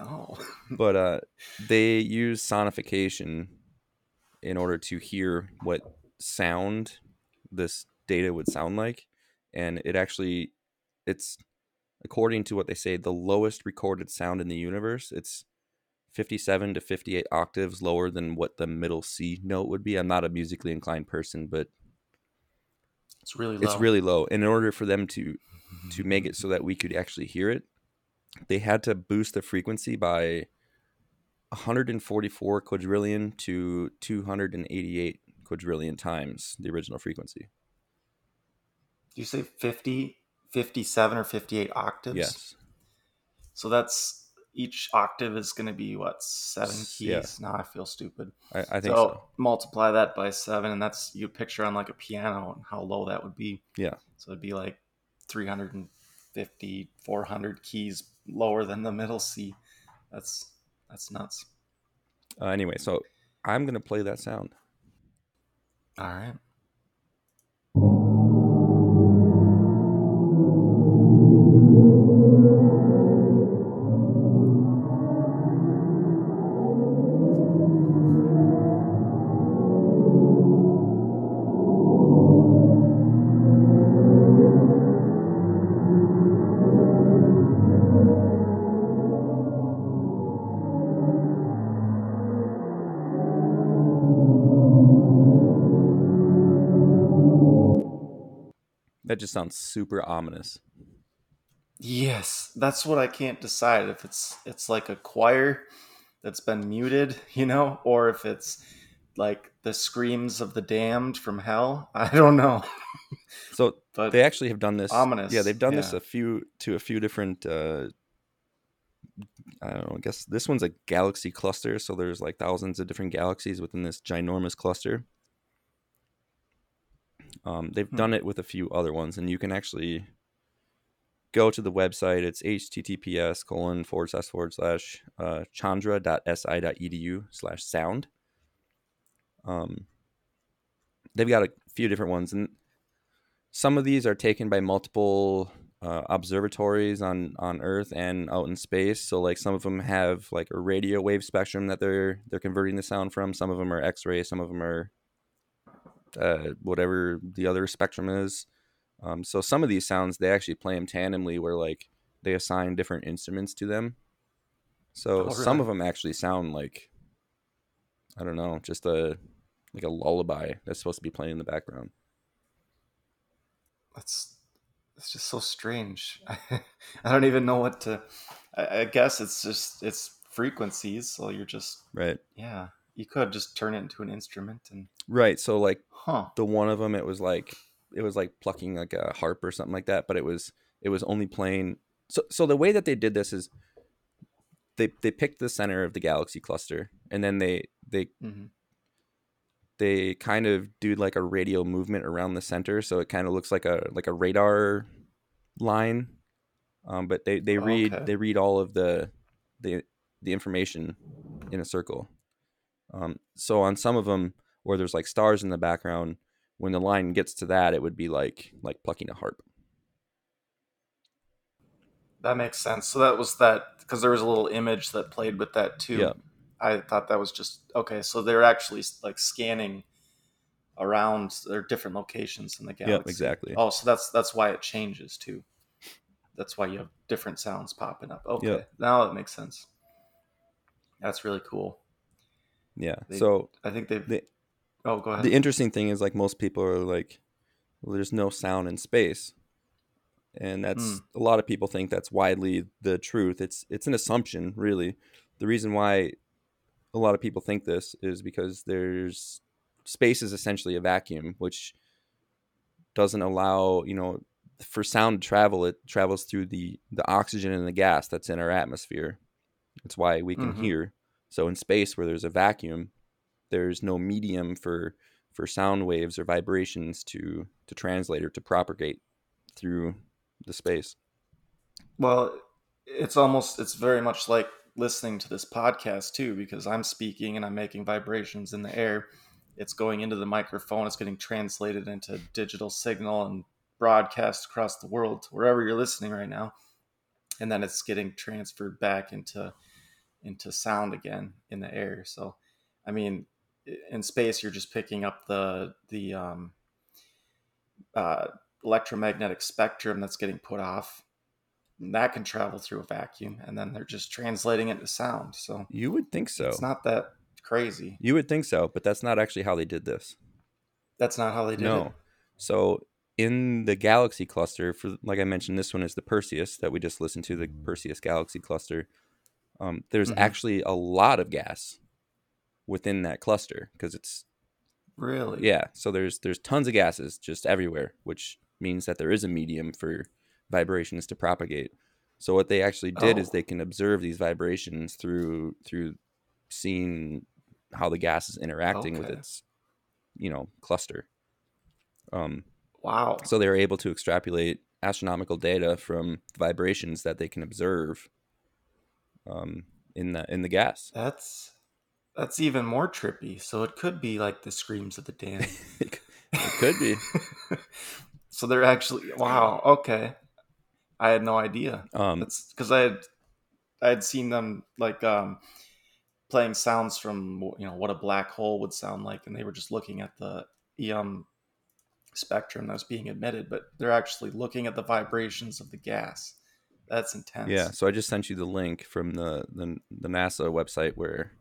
Oh. But uh, they use sonification in order to hear what sound this data would sound like, and it actually, it's according to what they say, the lowest recorded sound in the universe. It's 57 to 58 octaves lower than what the middle C note would be. I'm not a musically inclined person, but It's really low. it's really low. And in order for them to mm-hmm. to make it so that we could actually hear it, they had to boost the frequency by 144 quadrillion to 288 quadrillion times the original frequency. Do you say 50, 57 or 58 octaves? Yes. So that's each octave is going to be what, seven keys? yeah. Now I feel stupid. I, I think so, so. multiply that by seven, and that's you picture on like a piano and how low that would be. Yeah. So it'd be like 350, 400 keys lower than the middle C. That's that's nuts. Uh, anyway, so I'm going to play that sound. All right. That just sounds super ominous. Yes, that's what I can't decide if it's it's like a choir that's been muted, you know, or if it's like the screams of the damned from hell. I don't know. So But they actually have done this. Ominous, Yeah, they've done this a few to a few different. Uh, I don't know. I guess this one's a galaxy cluster, so there's like thousands of different galaxies within this ginormous cluster. Um, they've Hmm. done it with a few other ones, and you can actually go to the website. It's https colon forward slash forward slash uh, chandra.si.edu slash sound. Um, they've got a few different ones, and some of these are taken by multiple uh, observatories on on Earth and out in space. So like some of them have like a radio wave spectrum that they're they're converting the sound from. Some of them are X-ray. Some of them are uh, whatever the other spectrum is. Um, so some of these sounds they actually play them tandemly, where like they assign different instruments to them. So Oh, some of them actually sound like I don't know, just a like a lullaby that's supposed to be playing in the background. that's it's just so strange. I don't even know what to. I, I guess it's just it's frequencies. So you're just Right. yeah. You could just turn it into an instrument and Right. So like huh. the one of them, it was like it was like plucking like a harp or something like that, but it was it was only playing. So so the way that they did this is they they picked the center of the galaxy cluster, and then they they hmm they kind of do like a radial movement around the center, so it kind of looks like a like a radar line. Um, but they they read Okay. they read all of the the the information in a circle. Um, so on some of them where there's like stars in the background, when the line gets to that, it would be like like plucking a harp. That makes sense. So that was that because there was a little image that played with that too. Yeah. I thought that was just okay. So they're actually like scanning around their different locations in the galaxy. Yep, exactly. Oh, so that's that's why it changes too. That's why you have different sounds popping up. Okay, Yep. now that makes sense. That's really cool. Yeah. They- so I think they've. the oh, go ahead. the interesting thing is like most people are like, well, there's no sound in space, and that's Hmm. a lot of people think that's widely the truth. It's it's an assumption, really. The reason why a lot of people think this is because there's space is essentially a vacuum, which doesn't allow you know for sound to travel. It travels through the the oxygen and the gas that's in our atmosphere. That's why we can Mhm. hear. So in space, where there's a vacuum, there's no medium for for sound waves or vibrations to to translate or to propagate through the space. Well, it's almost it's very much like listening to this podcast too because I'm speaking and I'm making vibrations in the air. It's going into the microphone, it's getting translated into digital signal and broadcast across the world wherever you're listening right now. And then it's getting transferred back into into sound again in the air. So I mean in space you're just picking up the the um, uh, electromagnetic spectrum that's getting put off. That can travel through a vacuum and then they're just translating it to sound. So you would think so. it's not that crazy. You would think so but that's not actually how they did this. That's not how they did it. no. it. So in the galaxy cluster for like i mentioned this one is the perseus that we just listened to the perseus galaxy cluster um, there's Mhm. actually a lot of gas within that cluster because it's really? Yeah so there's there's tons of gases just everywhere which means that there is a medium for vibrations to propagate. So what they actually did is Oh. they can observe these vibrations through through seeing how the gas is interacting with its you know cluster. Um wow. so they were able to extrapolate astronomical data from vibrations that they can observe um in the in the gas. That's that's even more trippy. So it could be like the screams of the damned. It could be. So they're actually wow okay. I had no idea. Um That's because I had I had seen them like um, playing sounds from you know what a black hole would sound like, and they were just looking at the EM spectrum that's being emitted, but they're actually looking at the vibrations of the gas. That's intense. Yeah, so I just sent you the link from the the, the NASA website where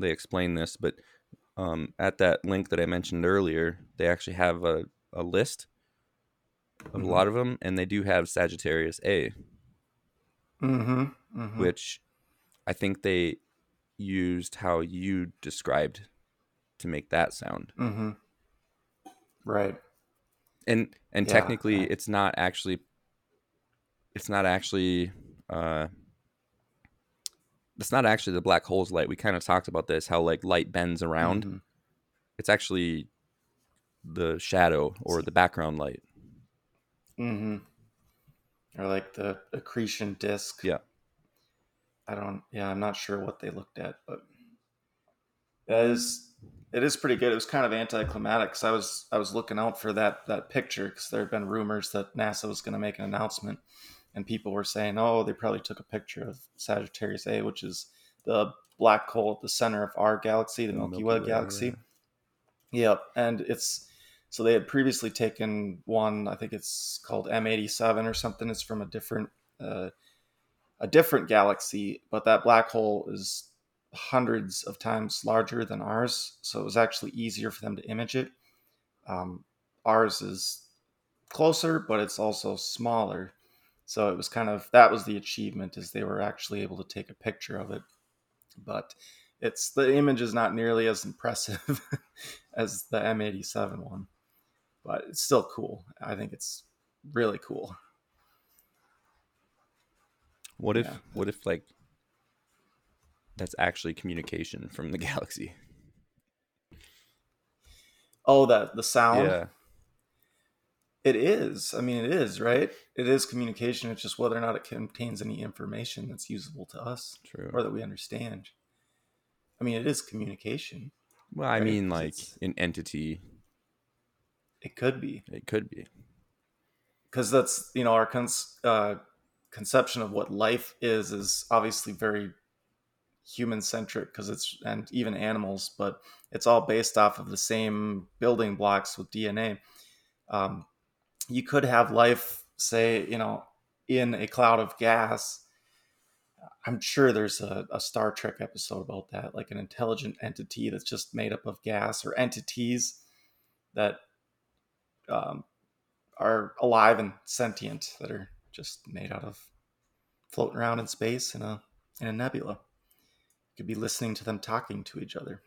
they explain this. But um, at that link that I mentioned earlier, they actually have a, a list of Mhm. a lot of them, and they do have Sagittarius A, Mm-hmm. hmm which I think they used how you described to make that sound. hmm Right. And and Yeah, technically, it's not actually it's not actually uh, it's not actually the black hole's light. We kind of talked about this, how like light bends around. Mhm. It's actually the shadow or the background light. hmm Or like the accretion disk. Yeah. I don't. Yeah, I'm not sure what they looked at, but that is it is pretty good. It was kind of anticlimactic because I was I was looking out for that that picture because there had been rumors that NASA was going to make an announcement, and people were saying, oh, they probably took a picture of Sagittarius A, which is the black hole at the center of our galaxy, the Milky, Way, galaxy. Yep, and it's so they had previously taken one. I think it's called M87 or something. It's from a different uh, a different galaxy, but that black hole is hundreds of times larger than ours. So it was actually easier for them to image it. Um, ours is closer, but it's also smaller. So it was kind of that was the achievement is they were actually able to take a picture of it. But it's the image is not nearly as impressive as the M87 one, but it's still cool. I think it's really cool. What if Yeah. what if like that's actually communication from the galaxy? Oh, that the sound. Yeah. It is. I mean, it is, right? It is communication. It's just whether or not it contains any information that's usable to us True. or that we understand. I mean, it is communication. Well, I right, mean like an entity. It could be It could be. because that's you know our cons- uh, conception of what life is is obviously very human centric because it's and even animals, but it's all based off of the same building blocks with DNA. Um, you could have life, say, you know, in a cloud of gas. I'm sure there's a, a Star Trek episode about that, like an intelligent entity that's just made up of gas or entities that um, are alive and sentient that are just made out of floating around in space in a in a nebula. You could be listening to them talking to each other.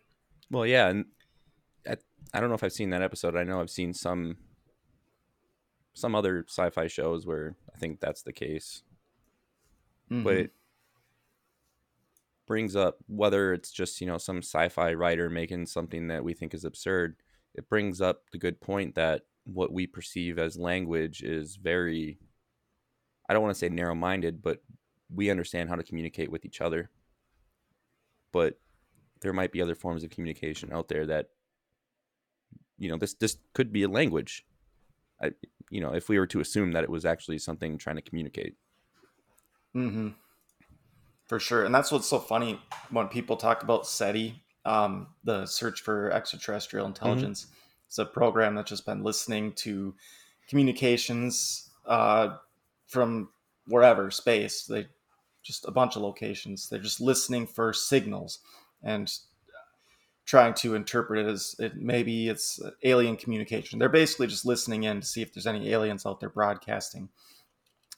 Well, yeah, and I, I don't know if I've seen that episode. I know I've seen some some other sci-fi shows where I think that's the case. But Mhm. it, brings up whether it's just you know some sci-fi writer making something that we think is absurd it brings up the good point that what we perceive as language is very i don't want to say narrow-minded but we understand how to communicate with each other but there might be other forms of communication out there that you know this this could be a language I, you know if we were to assume that it was actually something trying to communicate Mm-hmm. For sure. And that's what's so funny when people talk about SETI, um, the search for extraterrestrial intelligence. It's a program that's just been listening to communications uh, from wherever, space. They just a bunch of locations. They're just listening for signals and trying to interpret it as it maybe it's alien communication. They're basically just listening in to see if there's any aliens out there broadcasting.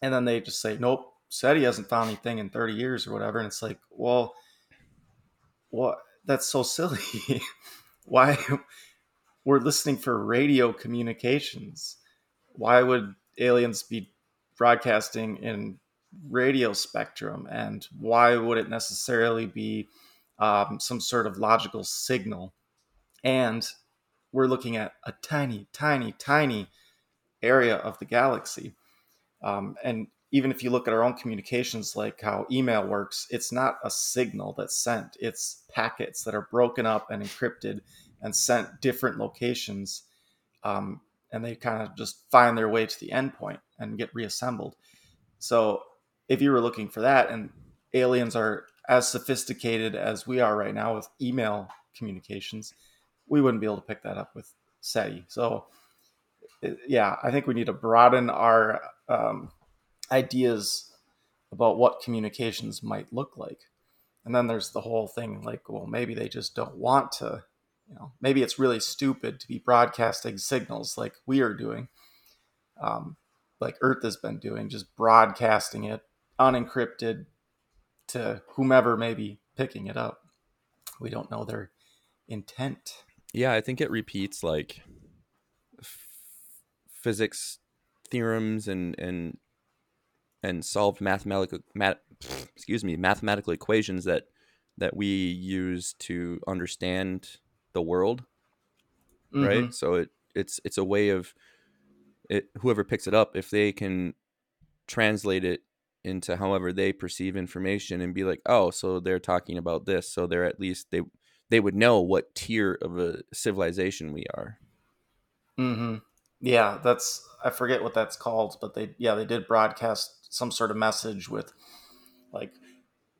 And then they just say, nope, SETI hasn't found anything in 30 years or whatever. And it's like, well, what? That's so silly. Why? We're listening for radio communications. Why would aliens be broadcasting in radio spectrum? And why would it necessarily be um, some sort of logical signal? And we're looking at a tiny, tiny, tiny area of the galaxy. Um, and even if you look at our own communications, like how email works, it's not a signal that's sent, it's packets that are broken up and encrypted and sent different locations. Um, and they kind of just find their way to the endpoint and get reassembled. So if you were looking for that, and aliens are as sophisticated as we are right now with email communications, we wouldn't be able to pick that up with SETI. So, yeah, I think we need to broaden our um, ideas about what communications might look like. And then there's the whole thing like, well, maybe they just don't want to, you know, maybe it's really stupid to be broadcasting signals like we are doing, um, like Earth has been doing, just broadcasting it unencrypted to whomever may be picking it up. We don't know their intent. Yeah, I think it repeats like f- physics theorems and and and solved mathematical mat, excuse me mathematical equations that that we use to understand the world mm-hmm. right so it it's it's a way of it whoever picks it up if they can translate it into however they perceive information and be like oh so they're talking about this so they're at least they they would know what tier of a civilization we are mm-hmm. yeah that's i forget what that's called but they yeah they did broadcast some sort of message with like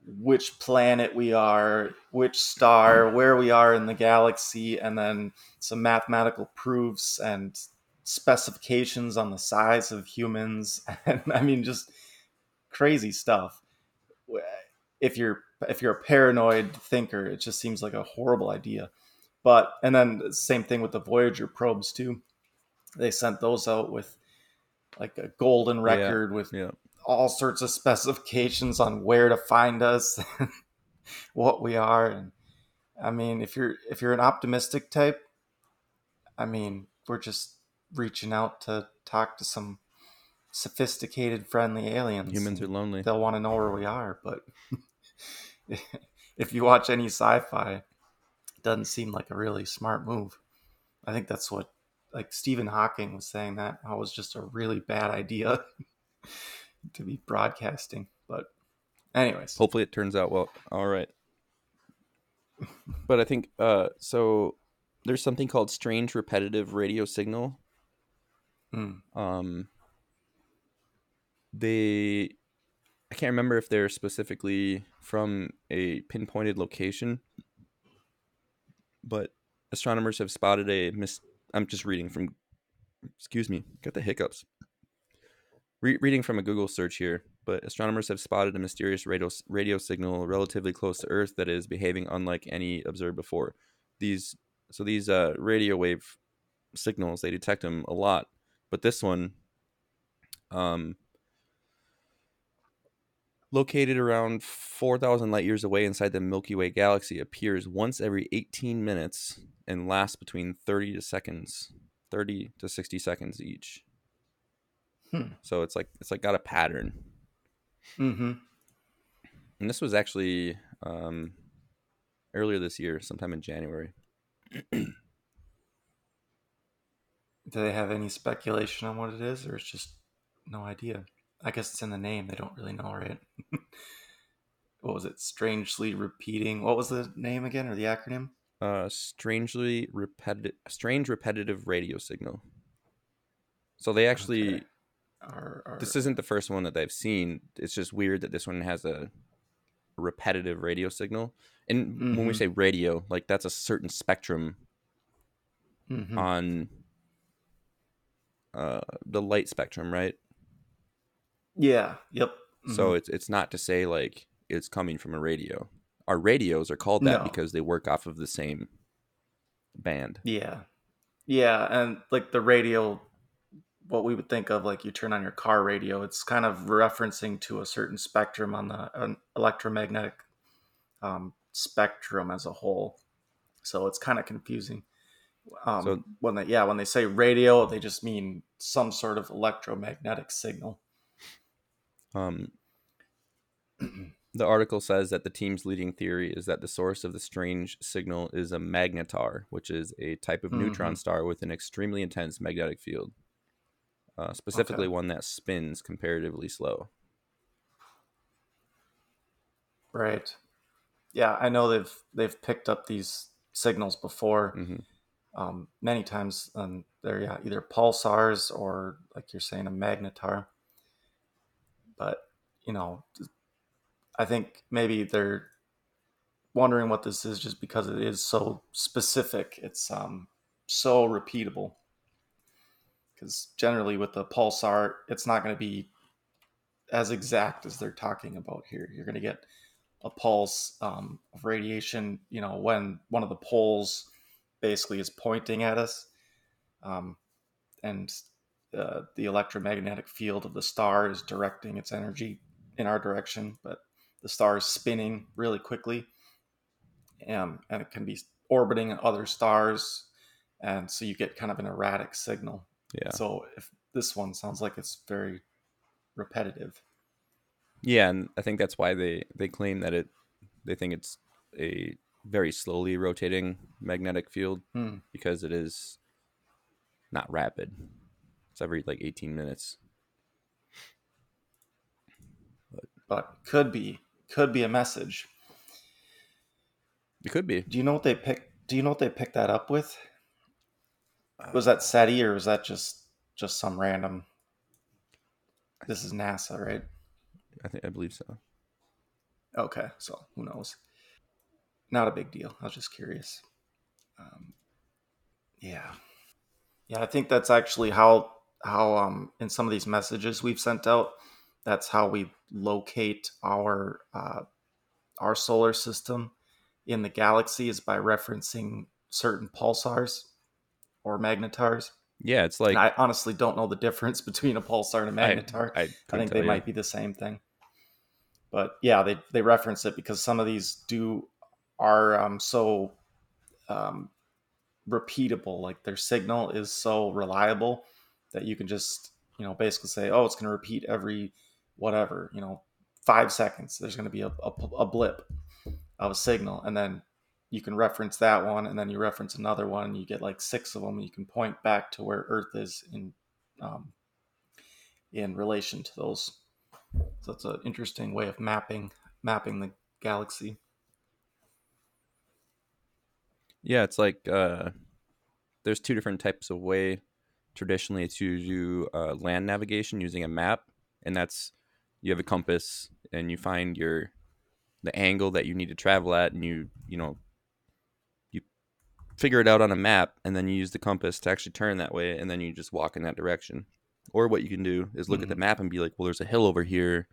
which planet we are, which star, where we are in the galaxy, and then some mathematical proofs and specifications on the size of humans. And I mean, just crazy stuff. If you're if you're a paranoid thinker, it just seems like a horrible idea. But and then same thing with the Voyager probes too. They sent those out with like a golden record yeah, with yeah all sorts of specifications on where to find us, what we are, and I mean, if you're if you're an optimistic type, I mean, we're just reaching out to talk to some sophisticated, friendly aliens. Humans are lonely. They'll want to know where we are, but if you watch any sci-fi, it doesn't seem like a really smart move. I think that's what like Stephen Hawking was saying that that was just a really bad idea to be broadcasting. But, anyways, hopefully it turns out well. All right. but I think uh, so. There's something called strange repetitive radio signal. Mm. Um, they, I can't remember if they're specifically from a pinpointed location, but astronomers have spotted a mis. I'm just reading from. Excuse me, got the hiccups. Re- reading from a Google search here, but astronomers have spotted a mysterious radio, radio signal relatively close to Earth that is behaving unlike any observed before. These so these uh, radio wave signals they detect them a lot, but this one, um, located around 4,000 light years away inside the Milky Way galaxy, appears once every 18 minutes and lasts between 30 to seconds, 30 to 60 seconds each. Hmm. So it's like it's like got a pattern. Mm-hmm. And this was actually um, earlier this year, sometime in January. Do they have any speculation on what it is, or it's just no idea? I guess it's in the name. They don't really know, right? what was it? Strangely repeating. What was the name again, or the acronym? Uh, strangely repetitive, strange repetitive radio signal. So they actually, Okay. Or, or- this isn't the first one that they've seen. It's just weird that this one has a repetitive radio signal. And when we Mhm. say radio, like that's a certain spectrum Mhm. on uh, the light spectrum, right? Yeah. Yep. So Mhm. it's it's not to say like it's coming from a radio. Our radios are called that No. because they work off of the same band. Yeah. Yeah, and like the radio what we would think of like you turn on your car radio, it's kind of referencing to a certain spectrum on the an electromagnetic um, spectrum as a whole. So it's kind of confusing. Um, So- when they yeah, when they say radio, they just mean some sort of electromagnetic signal. Um, the article says that the team's leading theory is that the source of the strange signal is a magnetar, which is a type of neutron Mhm. star with an extremely intense magnetic field, uh, specifically Okay. one that spins comparatively slow. Right. Yeah, I know they've they've picked up these signals before. hmm um, many times um, they're yeah, either pulsars or like you're saying a magnetar but you know i think maybe they're wondering what this is just because it is so specific. It's um, so repeatable. Because generally with the pulsar it's not going to be as exact as they're talking about here. You're going to get a pulse um, of radiation you know when one of the poles basically is pointing at us um, and uh, the electromagnetic field of the star is directing its energy in our direction but the star is spinning really quickly um, and it can be orbiting other stars and so you get kind of an erratic signal Yeah. so if this one sounds like it's very repetitive Yeah, and I think that's why they they claim that it they think it's a very slowly rotating magnetic field Hmm. because it is not rapid. It's every like 18 minutes. but could be could be a message It could be. do you know what they picked do you know what they picked that up with was that SETI or was that just just some random this is NASA right I think I believe so. Okay, so who knows? Not a big deal. I was just curious. Um, yeah, yeah. I think that's actually how how um in some of these messages we've sent out. That's how we locate our uh, our solar system in the galaxy is by referencing certain pulsars or magnetars. Yeah, it's like and I honestly don't know the difference between a pulsar and a I- magnetar. I, I couldn't think they you. might be the same thing. But yeah, they they reference it because some of these do are um, so um, repeatable. Like their signal is so reliable that you can just you know basically say, oh, it's going to repeat every whatever you know five seconds. There's going to be a, a, a blip of a signal, and then you can reference that one, and then you reference another one, and you get like six of them, and you can point back to where Earth is in um, in relation to those. So it's an interesting way of mapping mapping the galaxy. Yeah, it's like uh, there's two different types of way traditionally to do uh, land navigation using a map, and that's you have a compass and you find your the angle that you need to travel at, and you you know you figure it out on a map, and then you use the compass to actually turn that way, and then you just walk in that direction. Or what you can do is look at the map and be like, well, there's a hill over here,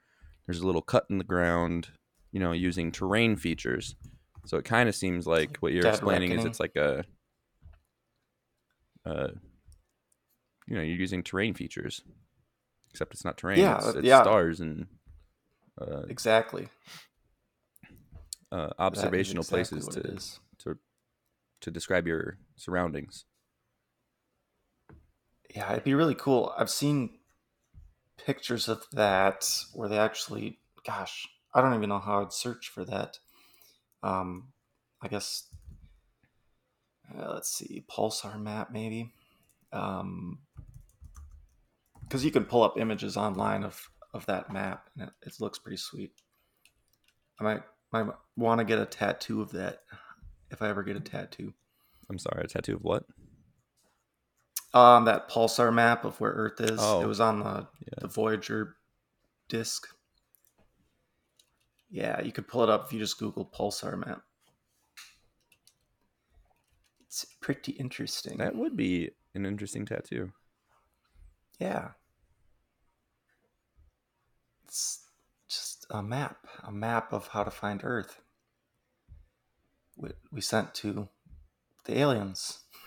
there's a little cut in the ground, you know, using terrain features. So it kind of seems like what you're Dead explaining is it's like a, uh, you know, you're using terrain features, except it's not terrain. Yeah, it's, it's yeah. stars and uh, Exactly. uh, observational exactly places to to to describe your surroundings. Yeah, it'd be really cool. I've seen pictures of that where they actually, gosh, I don't even know how I'd search for that. um, I guess uh, let's see, pulsar map maybe, um, because you can pull up images online of of that map and it, it looks pretty sweet. I might might want to get a tattoo of that if I ever get a tattoo. I'm sorry, a tattoo of what? Um, that pulsar map of where Earth is. Oh. It was on the Yeah. the Voyager disc. Yeah, you could pull it up if you just Google pulsar map. It's pretty interesting. That would be an interesting tattoo. Yeah. It's just a map, a map of how to find Earth. We, we sent to the aliens.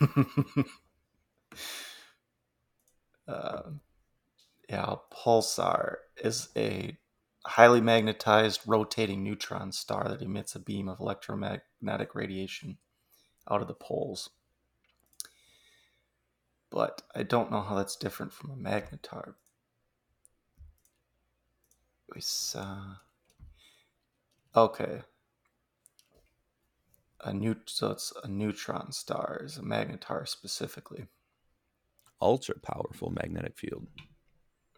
uh, yeah, pulsar is a highly magnetized rotating neutron star that emits a beam of electromagnetic radiation out of the poles. But I don't know how that's different from a magnetar. We saw. Okay. A neut- so it's a neutron star is a magnetar specifically. Ultra powerful magnetic field.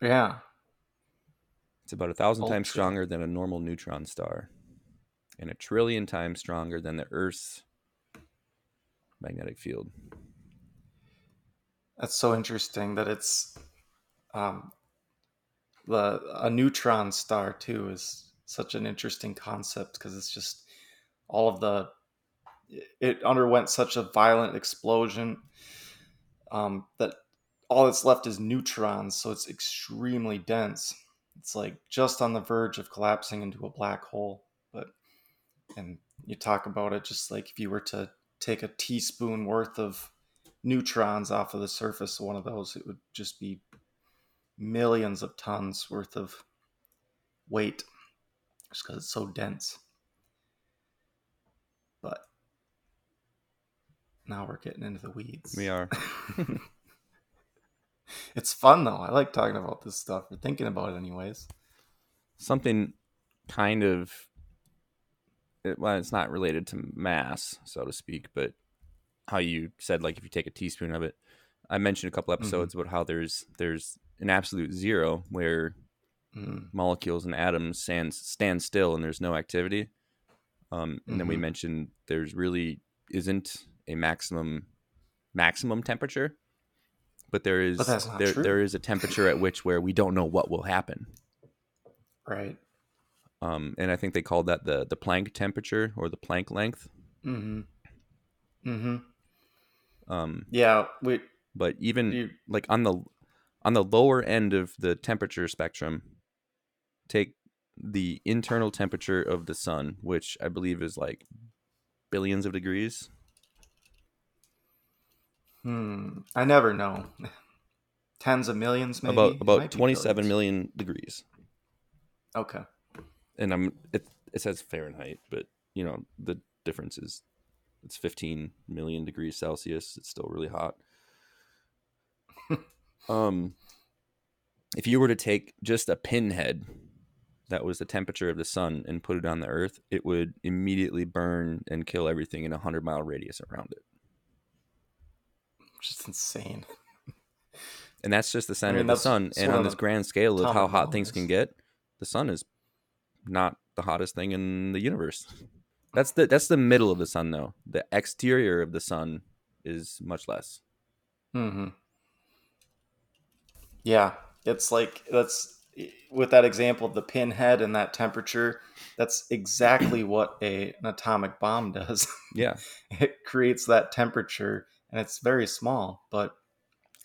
Yeah. It's about a thousand times stronger than a normal neutron star, and a trillion times stronger than the Earth's magnetic field. That's so interesting that it's um, the a neutron star too is such an interesting concept because it's just all of the it underwent such a violent explosion um, that all that's left is neutrons, so it's extremely dense. It's like just on the verge of collapsing into a black hole. But and you talk about it just like if you were to take a teaspoon worth of neutrons off of the surface of one of those, it would just be millions of tons worth of weight just because it's so dense. But now we're getting into the weeds. We are. it's fun though. I like talking about this stuff or thinking about it, anyways. Something kind of. Well, it's not related to mass, so to speak, but how you said, like, if you take a teaspoon of it. I mentioned a couple mm-hmm. episodes about how there's there's an absolute zero where Mm. molecules and atoms stand stand still and there's no activity. Um, and then we Mhm. mentioned there's really isn't a maximum maximum temperature, but there is But there true. there is a temperature at which where we don't know what will happen. Right. Um, and I think they called that the the Planck temperature or the Planck length. Mm-hmm. Mm-hmm. Um, Yeah. We. but even You, like on the on the lower end of the temperature spectrum take the internal temperature of the sun which i believe is like billions of degrees hmm. I never know. Tens of millions, maybe. about about 27 billions. million degrees Okay. and i'm it, it says fahrenheit but you know the difference is it's 15 million degrees celsius it's still really hot um if you were to take just a pinhead that was the temperature of the sun and put it on the earth it would immediately burn and kill everything in a 100 mile radius around it. Just insane. and that's just the center mean, of the sun. And on this grand scale of how hot things can get the sun is not the hottest thing in the universe. That's the that's the middle of the sun though. The exterior of the sun is much less. Mm-hmm. Yeah, it's like that's with that example of the pinhead and that temperature. That's exactly what a an atomic bomb does. yeah it creates that temperature, and it's very small, but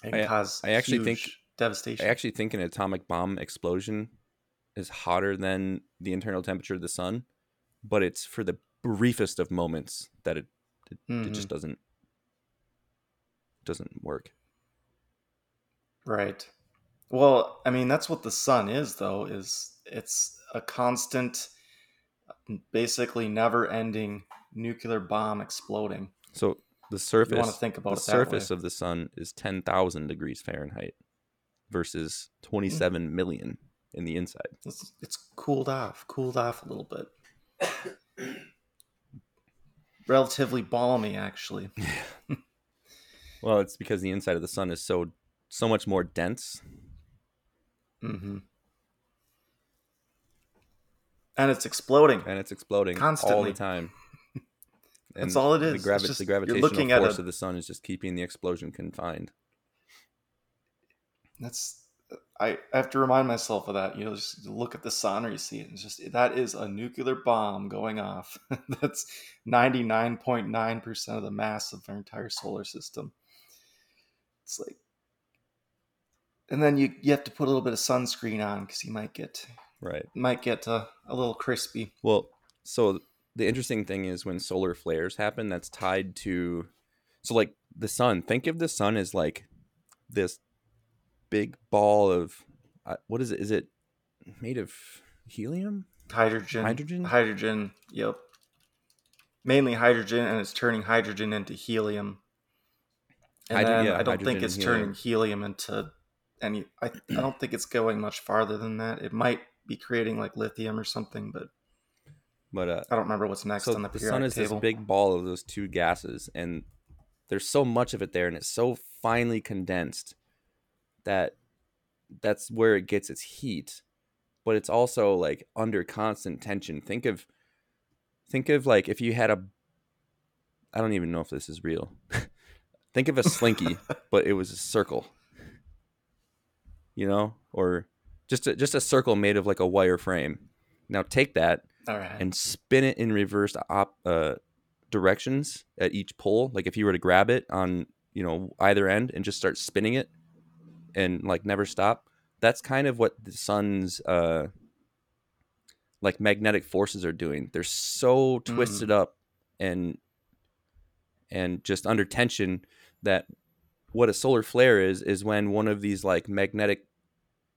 it can I- actually think- devastation. i actually think an atomic bomb explosion is hotter than the internal temperature of the sun but it's for the briefest of moments that it it, it Mhm. just doesn't doesn't work Right. Well, I mean, that's what the sun is, though. Is it's a constant, basically never-ending nuclear bomb exploding. so the You surface want to think about the surface way. of the sun is 10,000 degrees Fahrenheit versus 27 hmm. million in the inside. It's, it's cooled off, cooled off a little bit. relatively balmy, actually. Well, it's because the inside of the sun is so so much more dense. Hmm And it's exploding. and it's exploding constantly all the time. That's all it The, is. It's gravi- just- the you're gravitational force a- of the sun is just keeping the explosion confined. That's I, I have to remind myself of that. You know, just look at the sun or you see it. It's just that is a nuclear bomb going off. That's ninety nine point nine percent of the mass of our entire solar system. It's like, and then you you have to put a little bit of sunscreen on because you might get Right. might get uh, a little crispy. Well, so the interesting thing is when solar flares happen, that's tied to, so like the sun. Think of the sun as like this big ball of, uh, what is it? Is it made of helium? Hydrogen, Hydrogen? hydrogen. Yep, mainly hydrogen, and it's turning hydrogen into helium. And Hydro- then yeah, I don't think it's helium. turning helium into any. I, I don't think it's going much farther than that. It might be creating like lithium or something, but But uh, I don't remember what's next so on the the sun is table. this big ball of those two gases, and there's so much of it there, and it's so finely condensed that that's where it gets its heat. But it's also like under constant tension. Think of think of like if you had a I don't even know if this is real. think of a slinky, but it was a circle. You know, or just a, just a circle made of like a wire frame. Now take that All right. and spin it in reverse op, uh, directions at each pole. Like if you were to grab it on you know either end and just start spinning it and like never stop, that's kind of what the sun's uh, like magnetic forces are doing. They're so twisted up and and just under tension that what a solar flare is is when one of these like magnetic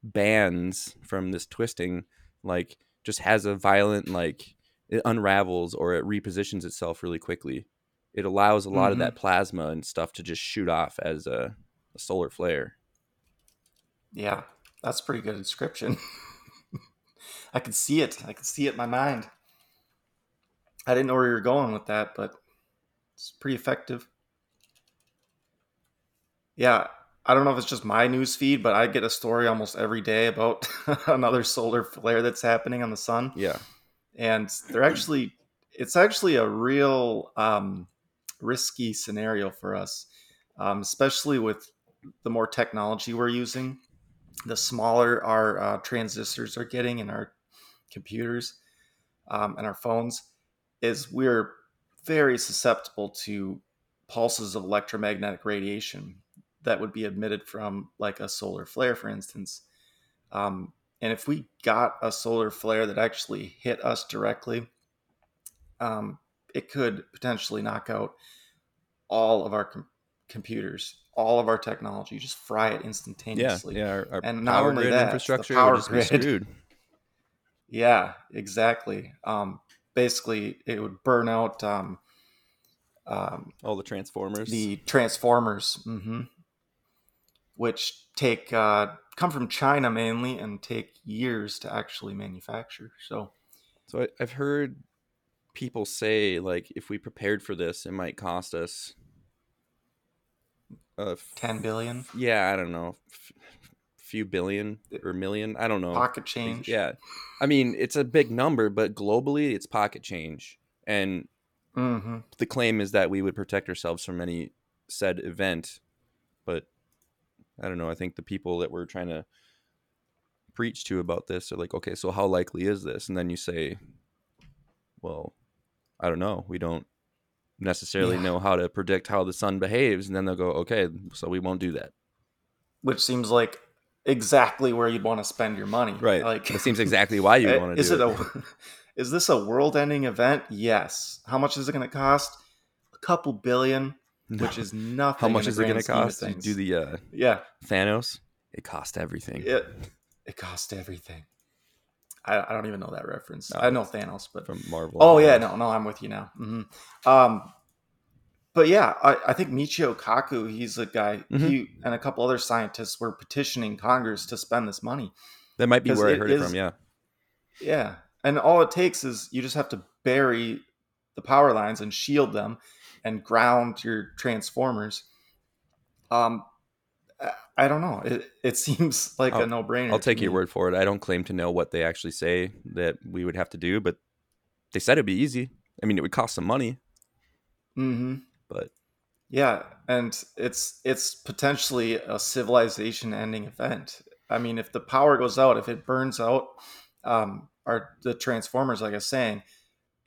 bands from this twisting like just has a violent like it unravels or it repositions itself really quickly it allows a lot of Mhm. that plasma and stuff to just shoot off as a, a solar flare yeah, that's a pretty good description. I could see it. I could see it in my mind. I didn't know where you were going with that, but it's pretty effective. Yeah, I don't know if it's just my news feed, but I get a story almost every day about another solar flare that's happening on the sun. yeah. And they're actually it's actually a real um, risky scenario for us um, especially with the more technology we're using. The smaller our uh, transistors are getting in our computers um, and our phones is we're very susceptible to pulses of electromagnetic radiation that would be emitted from like a solar flare for instance um, and if we got a solar flare that actually hit us directly, um, it could potentially knock out all of our com- computers, all of our technology, just fry it instantaneously. yeah our, our And not power only grid that, the infrastructure power would just be grid. screwed Yeah, exactly. Um, basically, it would burn out um, um, all the transformers the transformers, hmm which take uh, come from China mainly and take years to actually manufacture. So. so I, i've heard people say like if we prepared for this it might cost us f- 10 billion yeah i don't know f- few billion or million i don't know pocket change. yeah i mean it's a big number but globally it's pocket change and hmm the claim is that we would protect ourselves from any said event i don't know i think the people that we're trying to preach to about this are like okay so how likely is this and then you say well i don't know we don't necessarily Yeah. know how to predict how the sun behaves and then they'll go okay so we won't do that Which seems like exactly where you'd want to spend your money. right Like it seems exactly why you want to is do it, it, a is this a world-ending event? Yes. How much is it going to cost? A couple billion, which is nothing. how much is it going to cost to do the uh, Yeah, thanos it cost everything it it cost everything. I, I don't even know that reference. No. I know Thanos, but from marvel Oh yeah, no, no, I'm with you now. hmm Um, but yeah, I, I think Michio Kaku, he's a guy. Mhm. He and a couple other scientists were petitioning Congress to spend this money. that might be where i heard it from yeah Yeah, and all it takes is you just have to bury the power lines and shield them and ground your transformers. Um, I don't know. It it seems like I'll, a no brainer. I'll take your word for it. I don't claim to know what they actually say that we would have to do, but they said it'd be easy. I mean, it would cost some money, Mm-hmm. but Yeah, and it's it's potentially a civilization-ending event. I mean, if the power goes out, if it burns out, um, our the transformers, like I was saying,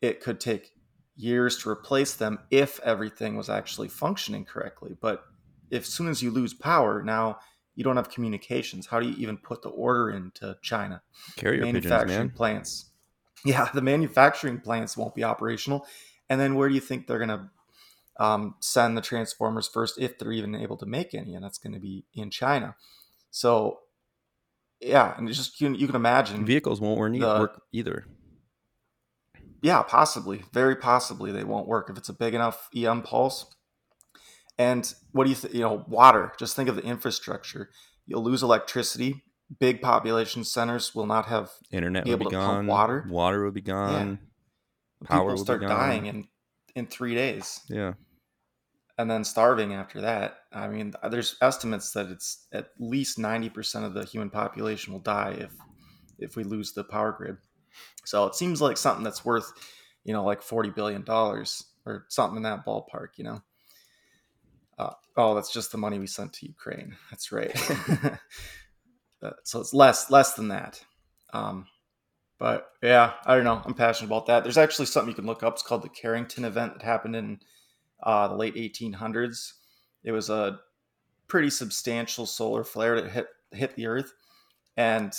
it could take years to replace them if everything was actually functioning correctly. But if as soon as you lose power, now you don't have communications. How do you even put the order into China? carrier pigeons, manufacturing man. plants. Yeah, the manufacturing plants won't be operational. And then where do you think they're going to um, send the transformers first, if they're even able to make any? And that's going to be in China. So, yeah, and it's just you, you can imagine. Vehicles won't work either. Yeah, possibly, very possibly they won't work if it's a big enough EM pulse. And what do you think? You know, water. Just think of the infrastructure. You'll lose electricity. Big population centers will not have Internet be would be able to pump water? Water would be gone. Power people be start gone. dying in in three days. Yeah, and then starving after that. I mean, there's estimates that it's at least 90% of the human population will die if if we lose the power grid. So it seems like something that's worth, you know, like 40 billion dollars or something in that ballpark, you know. Uh, oh, that's just the money we sent to Ukraine. That's right. Uh, so it's less less than that. Um, but yeah, I don't know. I'm passionate about that. There's actually something you can look up. It's called the Carrington event that happened in uh, the late 1800s. It was a pretty substantial solar flare that hit hit the Earth, and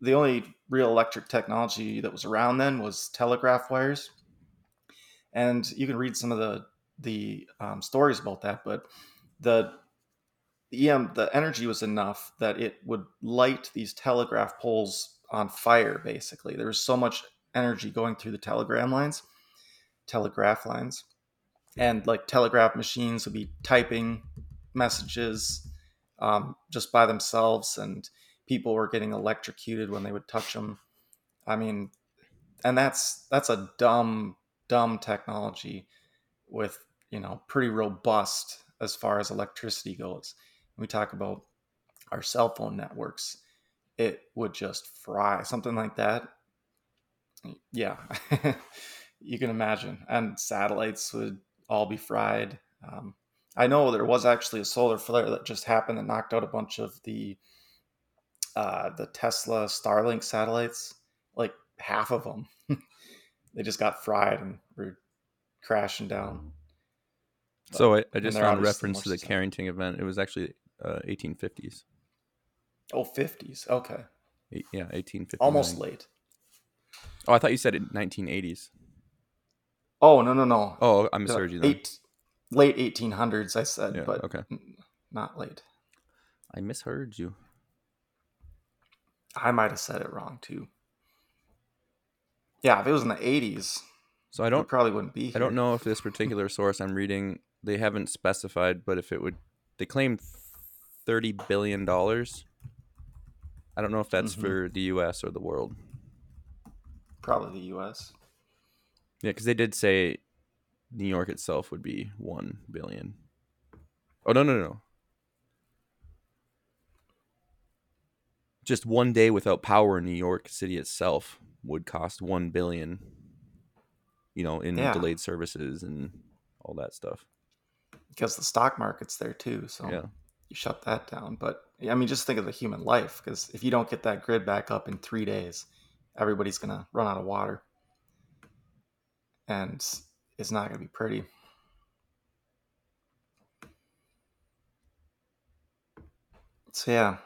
the only real electric technology that was around then was telegraph wires. And you can read some of the the um, stories about that, but the the EM the energy was enough that it would light these telegraph poles on fire. Basically, there was so much energy going through the telegram lines, telegraph lines, and like telegraph machines would be typing messages um, just by themselves, and people were getting electrocuted when they would touch them. I mean, and that's that's a dumb dumb technology with you know pretty robust as far as electricity goes. We talk about our cell phone networks, it would just fry something like that. Yeah, you can imagine, and satellites would all be fried. Um, I know there was actually a solar flare that just happened that knocked out a bunch of the uh, the Tesla Starlink satellites, like half of them. they just got fried and were crashing down. But- so I, I just found reference to the sustainable. Carrington event. It was actually uh, 1850s. Oh, 50s. Okay. Eight- Yeah, 1850. Almost late. Oh, I thought you said it 1980s. Oh, no, no, no. Oh, I misheard you. Eight, late 1800s, I said, Yeah, but okay. not late. I misheard you. I might have said it wrong too. Yeah, if it was in the 80s, So I don't probably wouldn't be here. I don't know if this particular source I'm reading they haven't specified, but if it would they claim 30 billion dollars. I don't know if that's Mhm. for the US or the world. Probably the US. Yeah, cuz they did say New York itself would be 1 billion. Oh, no, no, no. Just one day without power in New York City itself would cost 1 billion. You know, in Yeah. delayed services and all that stuff. Because the stock market's there too. So Yeah. you shut that down. But I mean, just think of the human life. Because if you don't get that grid back up in three days, everybody's going to run out of water. And it's not going to be pretty. So yeah,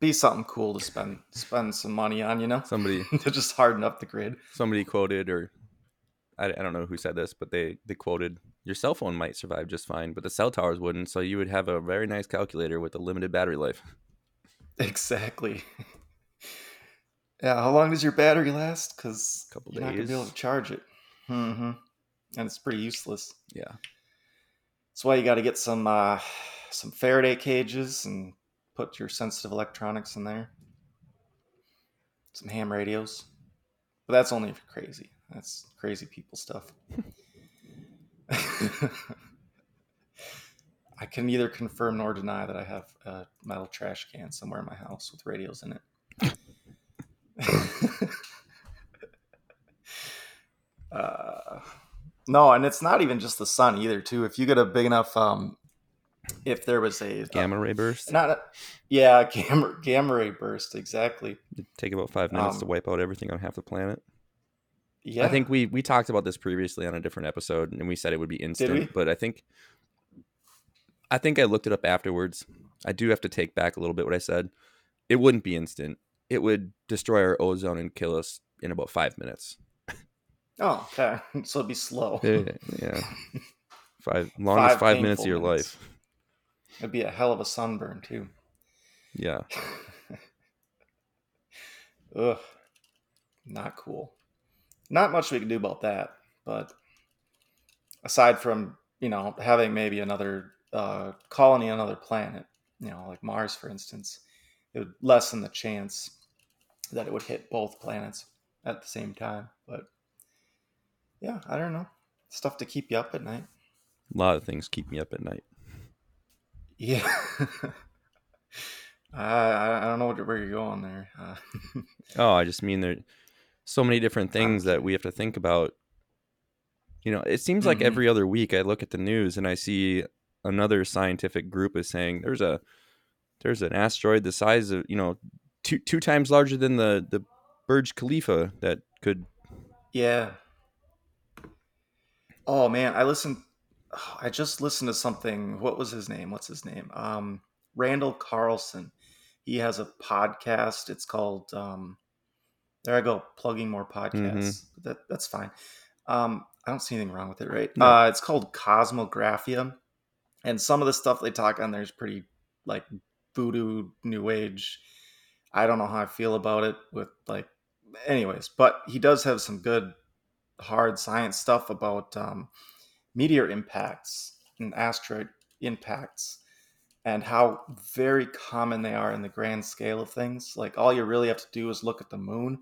be something cool to spend spend some money on, you know, Somebody to just harden up the grid. somebody quoted or I, I don't know who said this but they they quoted your cell phone might survive just fine but the cell towers wouldn't so you would have a very nice calculator with a limited battery life Exactly. yeah, how long does your battery last? Because Couple you're not gonna be able to charge it. hmm And it's pretty useless. yeah That's why you got to get some uh, some Faraday cages and put your sensitive electronics in there. Some ham radios, but that's only if you're crazy. That's crazy people stuff. I can neither confirm nor deny that I have a metal trash can somewhere in my house with radios in it. uh, no, and it's not even just the sun either. Too, if you get a big enough, um, if there was a Gamma ray burst. not, a, yeah, gamma gamma ray burst exactly. It'd take about five minutes Um, to wipe out everything on half the planet. Yeah, I think we we talked about this previously on a different episode, and we said it would be instant. we? But I think, I think I looked it up afterwards. I do have to take back a little bit what I said. It wouldn't be instant. It would destroy our ozone and kill us in about five minutes. Oh, okay. So it'd be slow. yeah, five longest Five five, minutes of your minutes. life. It'd be a hell of a sunburn too. Yeah, Ugh, not cool. Not much we can do about that, but aside from you know having maybe another uh, colony on another planet, you know, like Mars, for instance, it would lessen the chance that it would hit both planets at the same time. But yeah, I don't know. Stuff to keep you up at night. a lot of things keep me up at night. Yeah. I, I don't know where you're going there. Uh, Oh, I just mean there so many different things that we have to think about. You know, it seems like Mhm. every other week I look at the news and I see another scientific group is saying there's a there's an asteroid the size of, you know, two two times larger than the the Burj Khalifa that could Yeah. Oh man, I listened. I just listened to something. What was his name? What's his name? Um, Randall Carlson. He has a podcast. It's called. Um, there I go, plugging more podcasts. That that's fine. Um, I don't see anything wrong with it, right? No. Uh, it's called Kosmographia, and some of the stuff they talk on there is pretty like voodoo, new age. I don't know how I feel about it. With like, anyways, but he does have some good hard science stuff about um, meteor impacts and asteroid impacts and how very common they are in the grand scale of things. Like all you really have to do is look at the moon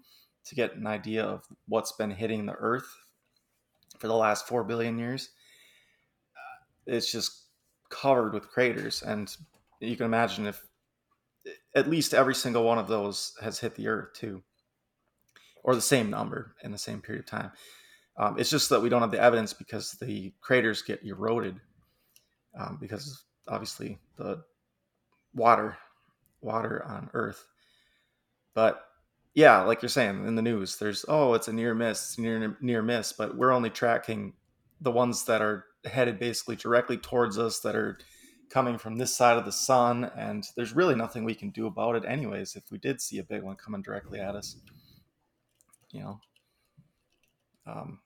to get an idea of what's been hitting the Earth for the last four billion years. It's just covered with craters, and you can imagine if at least every single one of those has hit the Earth too, or the same number in the same period of time. Um, it's just that we don't have the evidence because the craters get eroded um, because obviously the water, water on Earth. But yeah, like you're saying in the news, there's oh, it's a near miss, near near miss, but we're only tracking the ones that are headed basically directly towards us that are coming from this side of the sun, and there's really nothing we can do about it, anyways. If we did see a big one coming directly at us, you know. Um,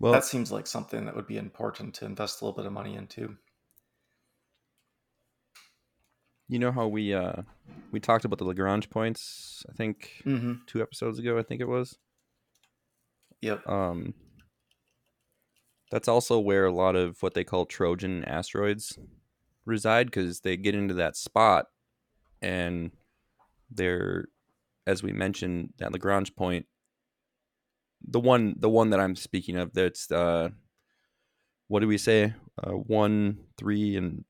well that seems like something that would be important to invest a little bit of money into. you know how we uh we talked about the Lagrange points, I think Mm-hmm. two episodes ago, I think it was. Yep. Um, that's also where a lot of what they call Trojan asteroids reside because they get into that spot and they're, as we mentioned, that Lagrange point. The one, the one that I'm speaking of, that's uh, what do we say? Uh, one, three, and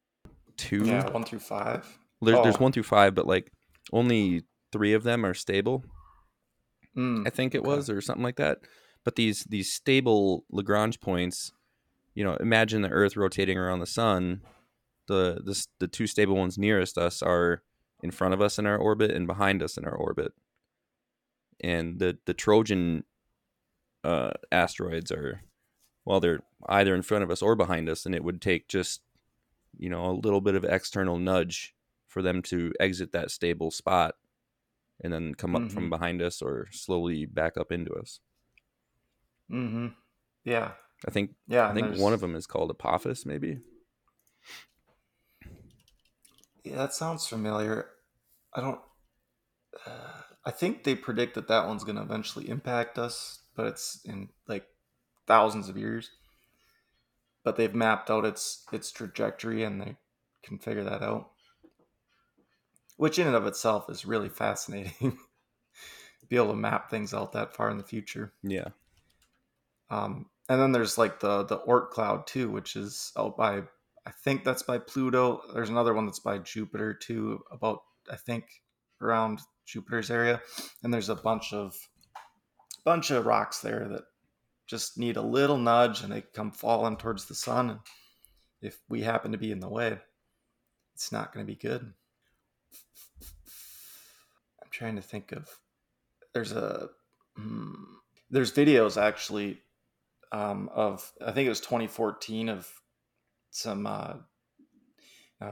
two. Yeah, one through five. There, There's Oh. one through five, but like only three of them are stable. Mm. I think it Okay. was, or something like that. But these these stable Lagrange points, you know, imagine the Earth rotating around the sun. The the the two stable ones nearest us are in front of us in our orbit and behind us in our orbit. And the the Trojan uh, asteroids are, well, they're either in front of us or behind us, and it would take just, you know, a little bit of external nudge for them to exit that stable spot and then come up from Mhm. behind us or slowly back up into us. Mm-hmm. Yeah. I think Yeah. I think there's- one of them is called Apophis, maybe. Yeah, that sounds familiar. I don't. Uh, I think they predict that that one's going to eventually impact us, but it's in like thousands of years. But they've mapped out its its trajectory, and they can figure that out. Which, in and of itself, is really fascinating. Be able to map things out that far in the future. Yeah. Um, and then there's like the the Oort cloud too, which is out by I think that's by Pluto. There's another one that's by Jupiter too, about I think around Jupiter's area. And there's a bunch of bunch of rocks there that just need a little nudge and they come falling towards the sun. And if we happen to be in the way, it's not going to be good. I'm trying to think of. There's a. Hmm, there's videos actually um, of I think it was 2014 of some uh,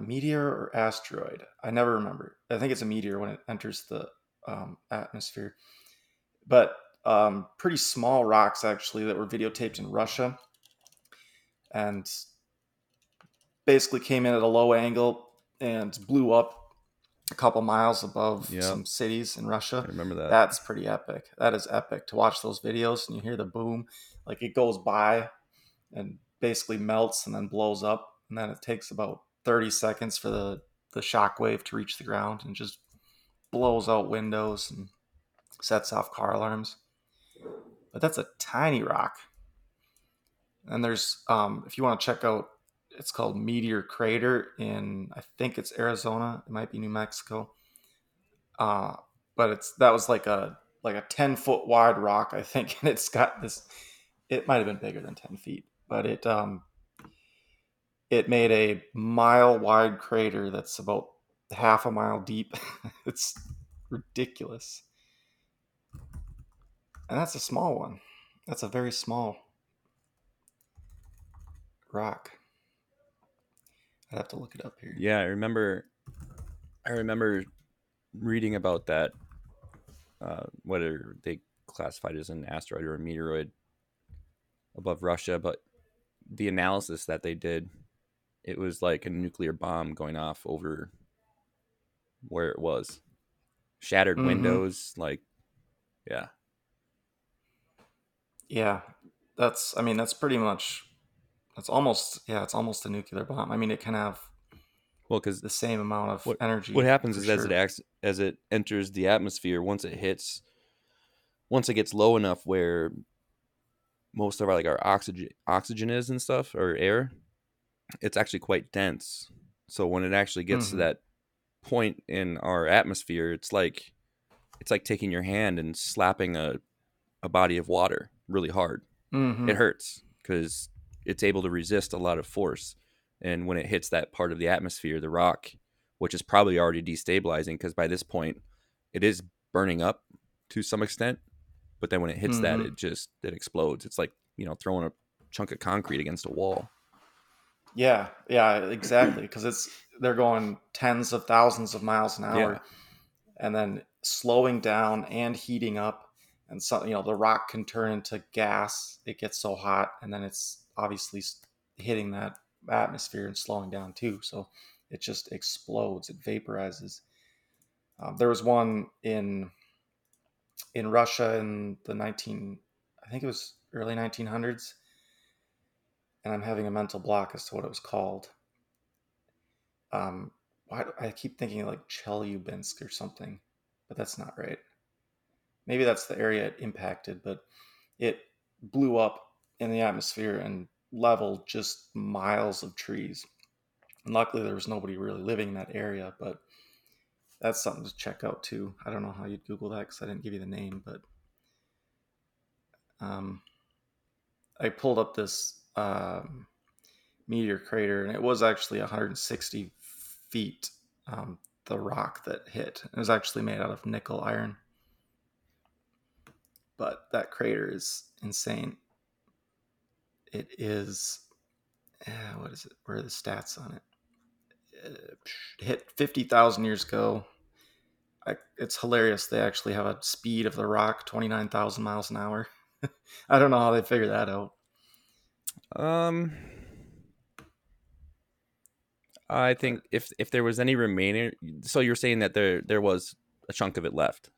meteor or asteroid. I never remember. I think it's a meteor when it enters the um, atmosphere, but um, pretty small rocks actually that were videotaped in Russia, and basically came in at a low angle and blew up a couple miles above yep. some cities in Russia. I remember that. That's pretty epic. That is epic to watch those videos and you hear the boom, like it goes by and basically melts and then blows up, and then it takes about 30 seconds for the the shock wave to reach the ground and just blows out windows and sets off car alarms. But that's a tiny rock. And there's um, if you want to check out it's called Meteor Crater in I think it's Arizona. It might be New Mexico. Uh, but it's that was like a like a ten foot wide rock, I think, and it's got this. It might have been bigger than ten feet, but it um it made a mile wide crater that's about half a mile deep. it's ridiculous, and that's a small one. That's a very small rock. I'd have to look it up here. Yeah, I remember. I remember reading about that. Uh, whether they classified as an asteroid or a meteoroid above Russia, but the analysis that they did, it was like a nuclear bomb going off over where it was. Shattered mm-hmm. windows, like, yeah. Yeah, that's. I mean, that's pretty much it's almost yeah, it's almost a nuclear bomb. I mean, it can have well because the same amount of what, energy. What happens is sure. as it acts as it enters the atmosphere, once it hits, once it gets low enough where most of our like our oxygen oxygen is and stuff or air, it's actually quite dense. So when it actually gets mm-hmm. to that point in our atmosphere, it's like it's like taking your hand and slapping a a body of water really hard. Mm-hmm. It hurts because it's able to resist a lot of force. And when it hits that part of the atmosphere, the rock, which is probably already destabilizing because by this point it is burning up to some extent. But then when it hits mm-hmm. that, it just it explodes. It's like you know throwing a chunk of concrete against a wall. Yeah, yeah, exactly. Because it's they're going tens of thousands of miles an hour, yeah. and then slowing down and heating up, and so you know the rock can turn into gas. It gets so hot, and then it's obviously hitting that atmosphere and slowing down too. So it just explodes. It vaporizes. Um, there was one in in Russia in the 19, I think it was early 1900s, and I'm having a mental block as to what it was called. Um, why I keep thinking like Chelyabinsk or something, but that's not right. Maybe that's the area it impacted, but it blew up in the atmosphere and leveled just miles of trees. And luckily, there was nobody really living in that area, but that's something to check out too. I don't know how you'd Google that because I didn't give you the name, but um, I pulled up this um, meteor crater, and it was actually 160 feet. Um, the rock that hit it was actually made out of nickel iron, but that crater is insane it is uh, what is it? Where are the stats on it? Uh, hit fifty thousand years ago. I, it's hilarious. They actually have a speed of the rock twenty nine thousand miles an hour. I don't know how they figure that out. Um, I think if if there was any remaining, so you're saying that there there was a chunk of it left.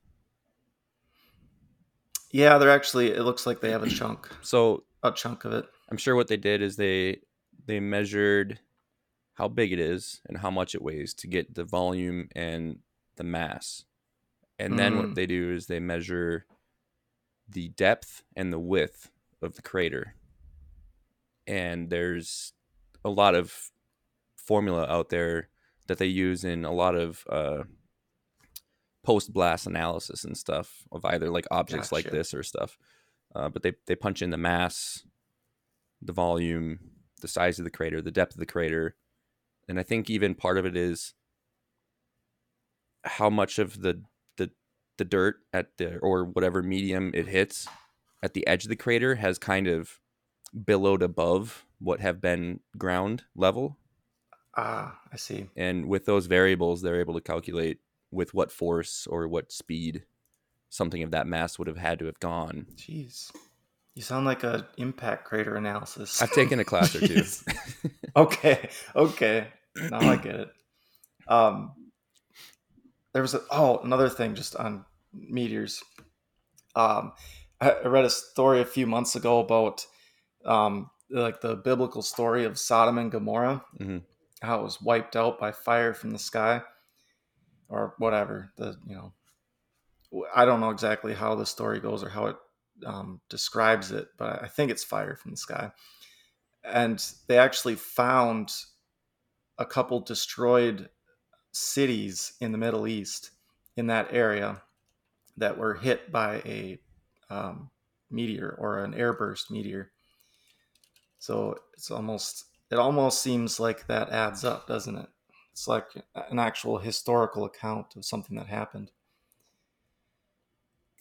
Yeah, they're actually. It looks like they have a chunk. So a chunk of it. I'm sure what they did is they they measured how big it is and how much it weighs to get the volume and the mass. And then what mm. they do is they measure the depth and the width of the crater. And there's a lot of formula out there that they use in a lot of uh, post blast analysis and stuff of either like objects like this or stuff. Uh, but they, they punch in the mass, the volume, the size of the crater, the depth of the crater. And I think even part of it is how much of the the the dirt at the or whatever medium it hits at the edge of the crater has kind of billowed above what have been ground level Ah, I see. and with those variables they're able to calculate with what force or what speed something of that mass would have had to have gone Jeez. You sound like a impact crater analysis. i've taken a class or two okay, okay. Now I get it. Um, there was a oh another thing just on meteors. Um, I, I read a story a few months ago about um, like the biblical story of Sodom and Gomorrah, Mhm. how it was wiped out by fire from the sky, or whatever. The you know, I don't know exactly how the story goes or how it um, describes it, but I think it's fire from the sky. And they actually found a couple destroyed cities in the Middle East in that area that were hit by a um, meteor or an airburst meteor. So it's almost it almost seems like that adds up, doesn't it? It's like an actual historical account of something that happened.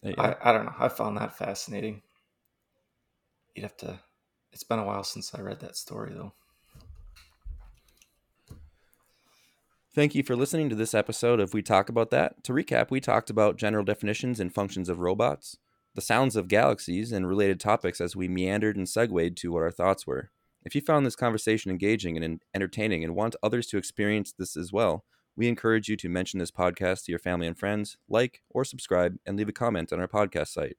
Uh, yeah. I, I don't know. I found that fascinating. You'd have to. It's been a while since I read that story, though. Thank you for listening to this episode of We Talk About That. To recap, we talked about general definitions and functions of robots, the sounds of galaxies, and related topics as we meandered and segued to what our thoughts were. If you found this conversation engaging and entertaining and want others to experience this as well, we encourage you to mention this podcast to your family and friends, like or subscribe, and leave a comment on our podcast site.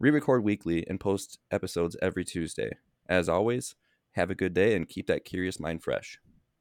We record weekly and post episodes every Tuesday. As always, have a good day and keep that curious mind fresh.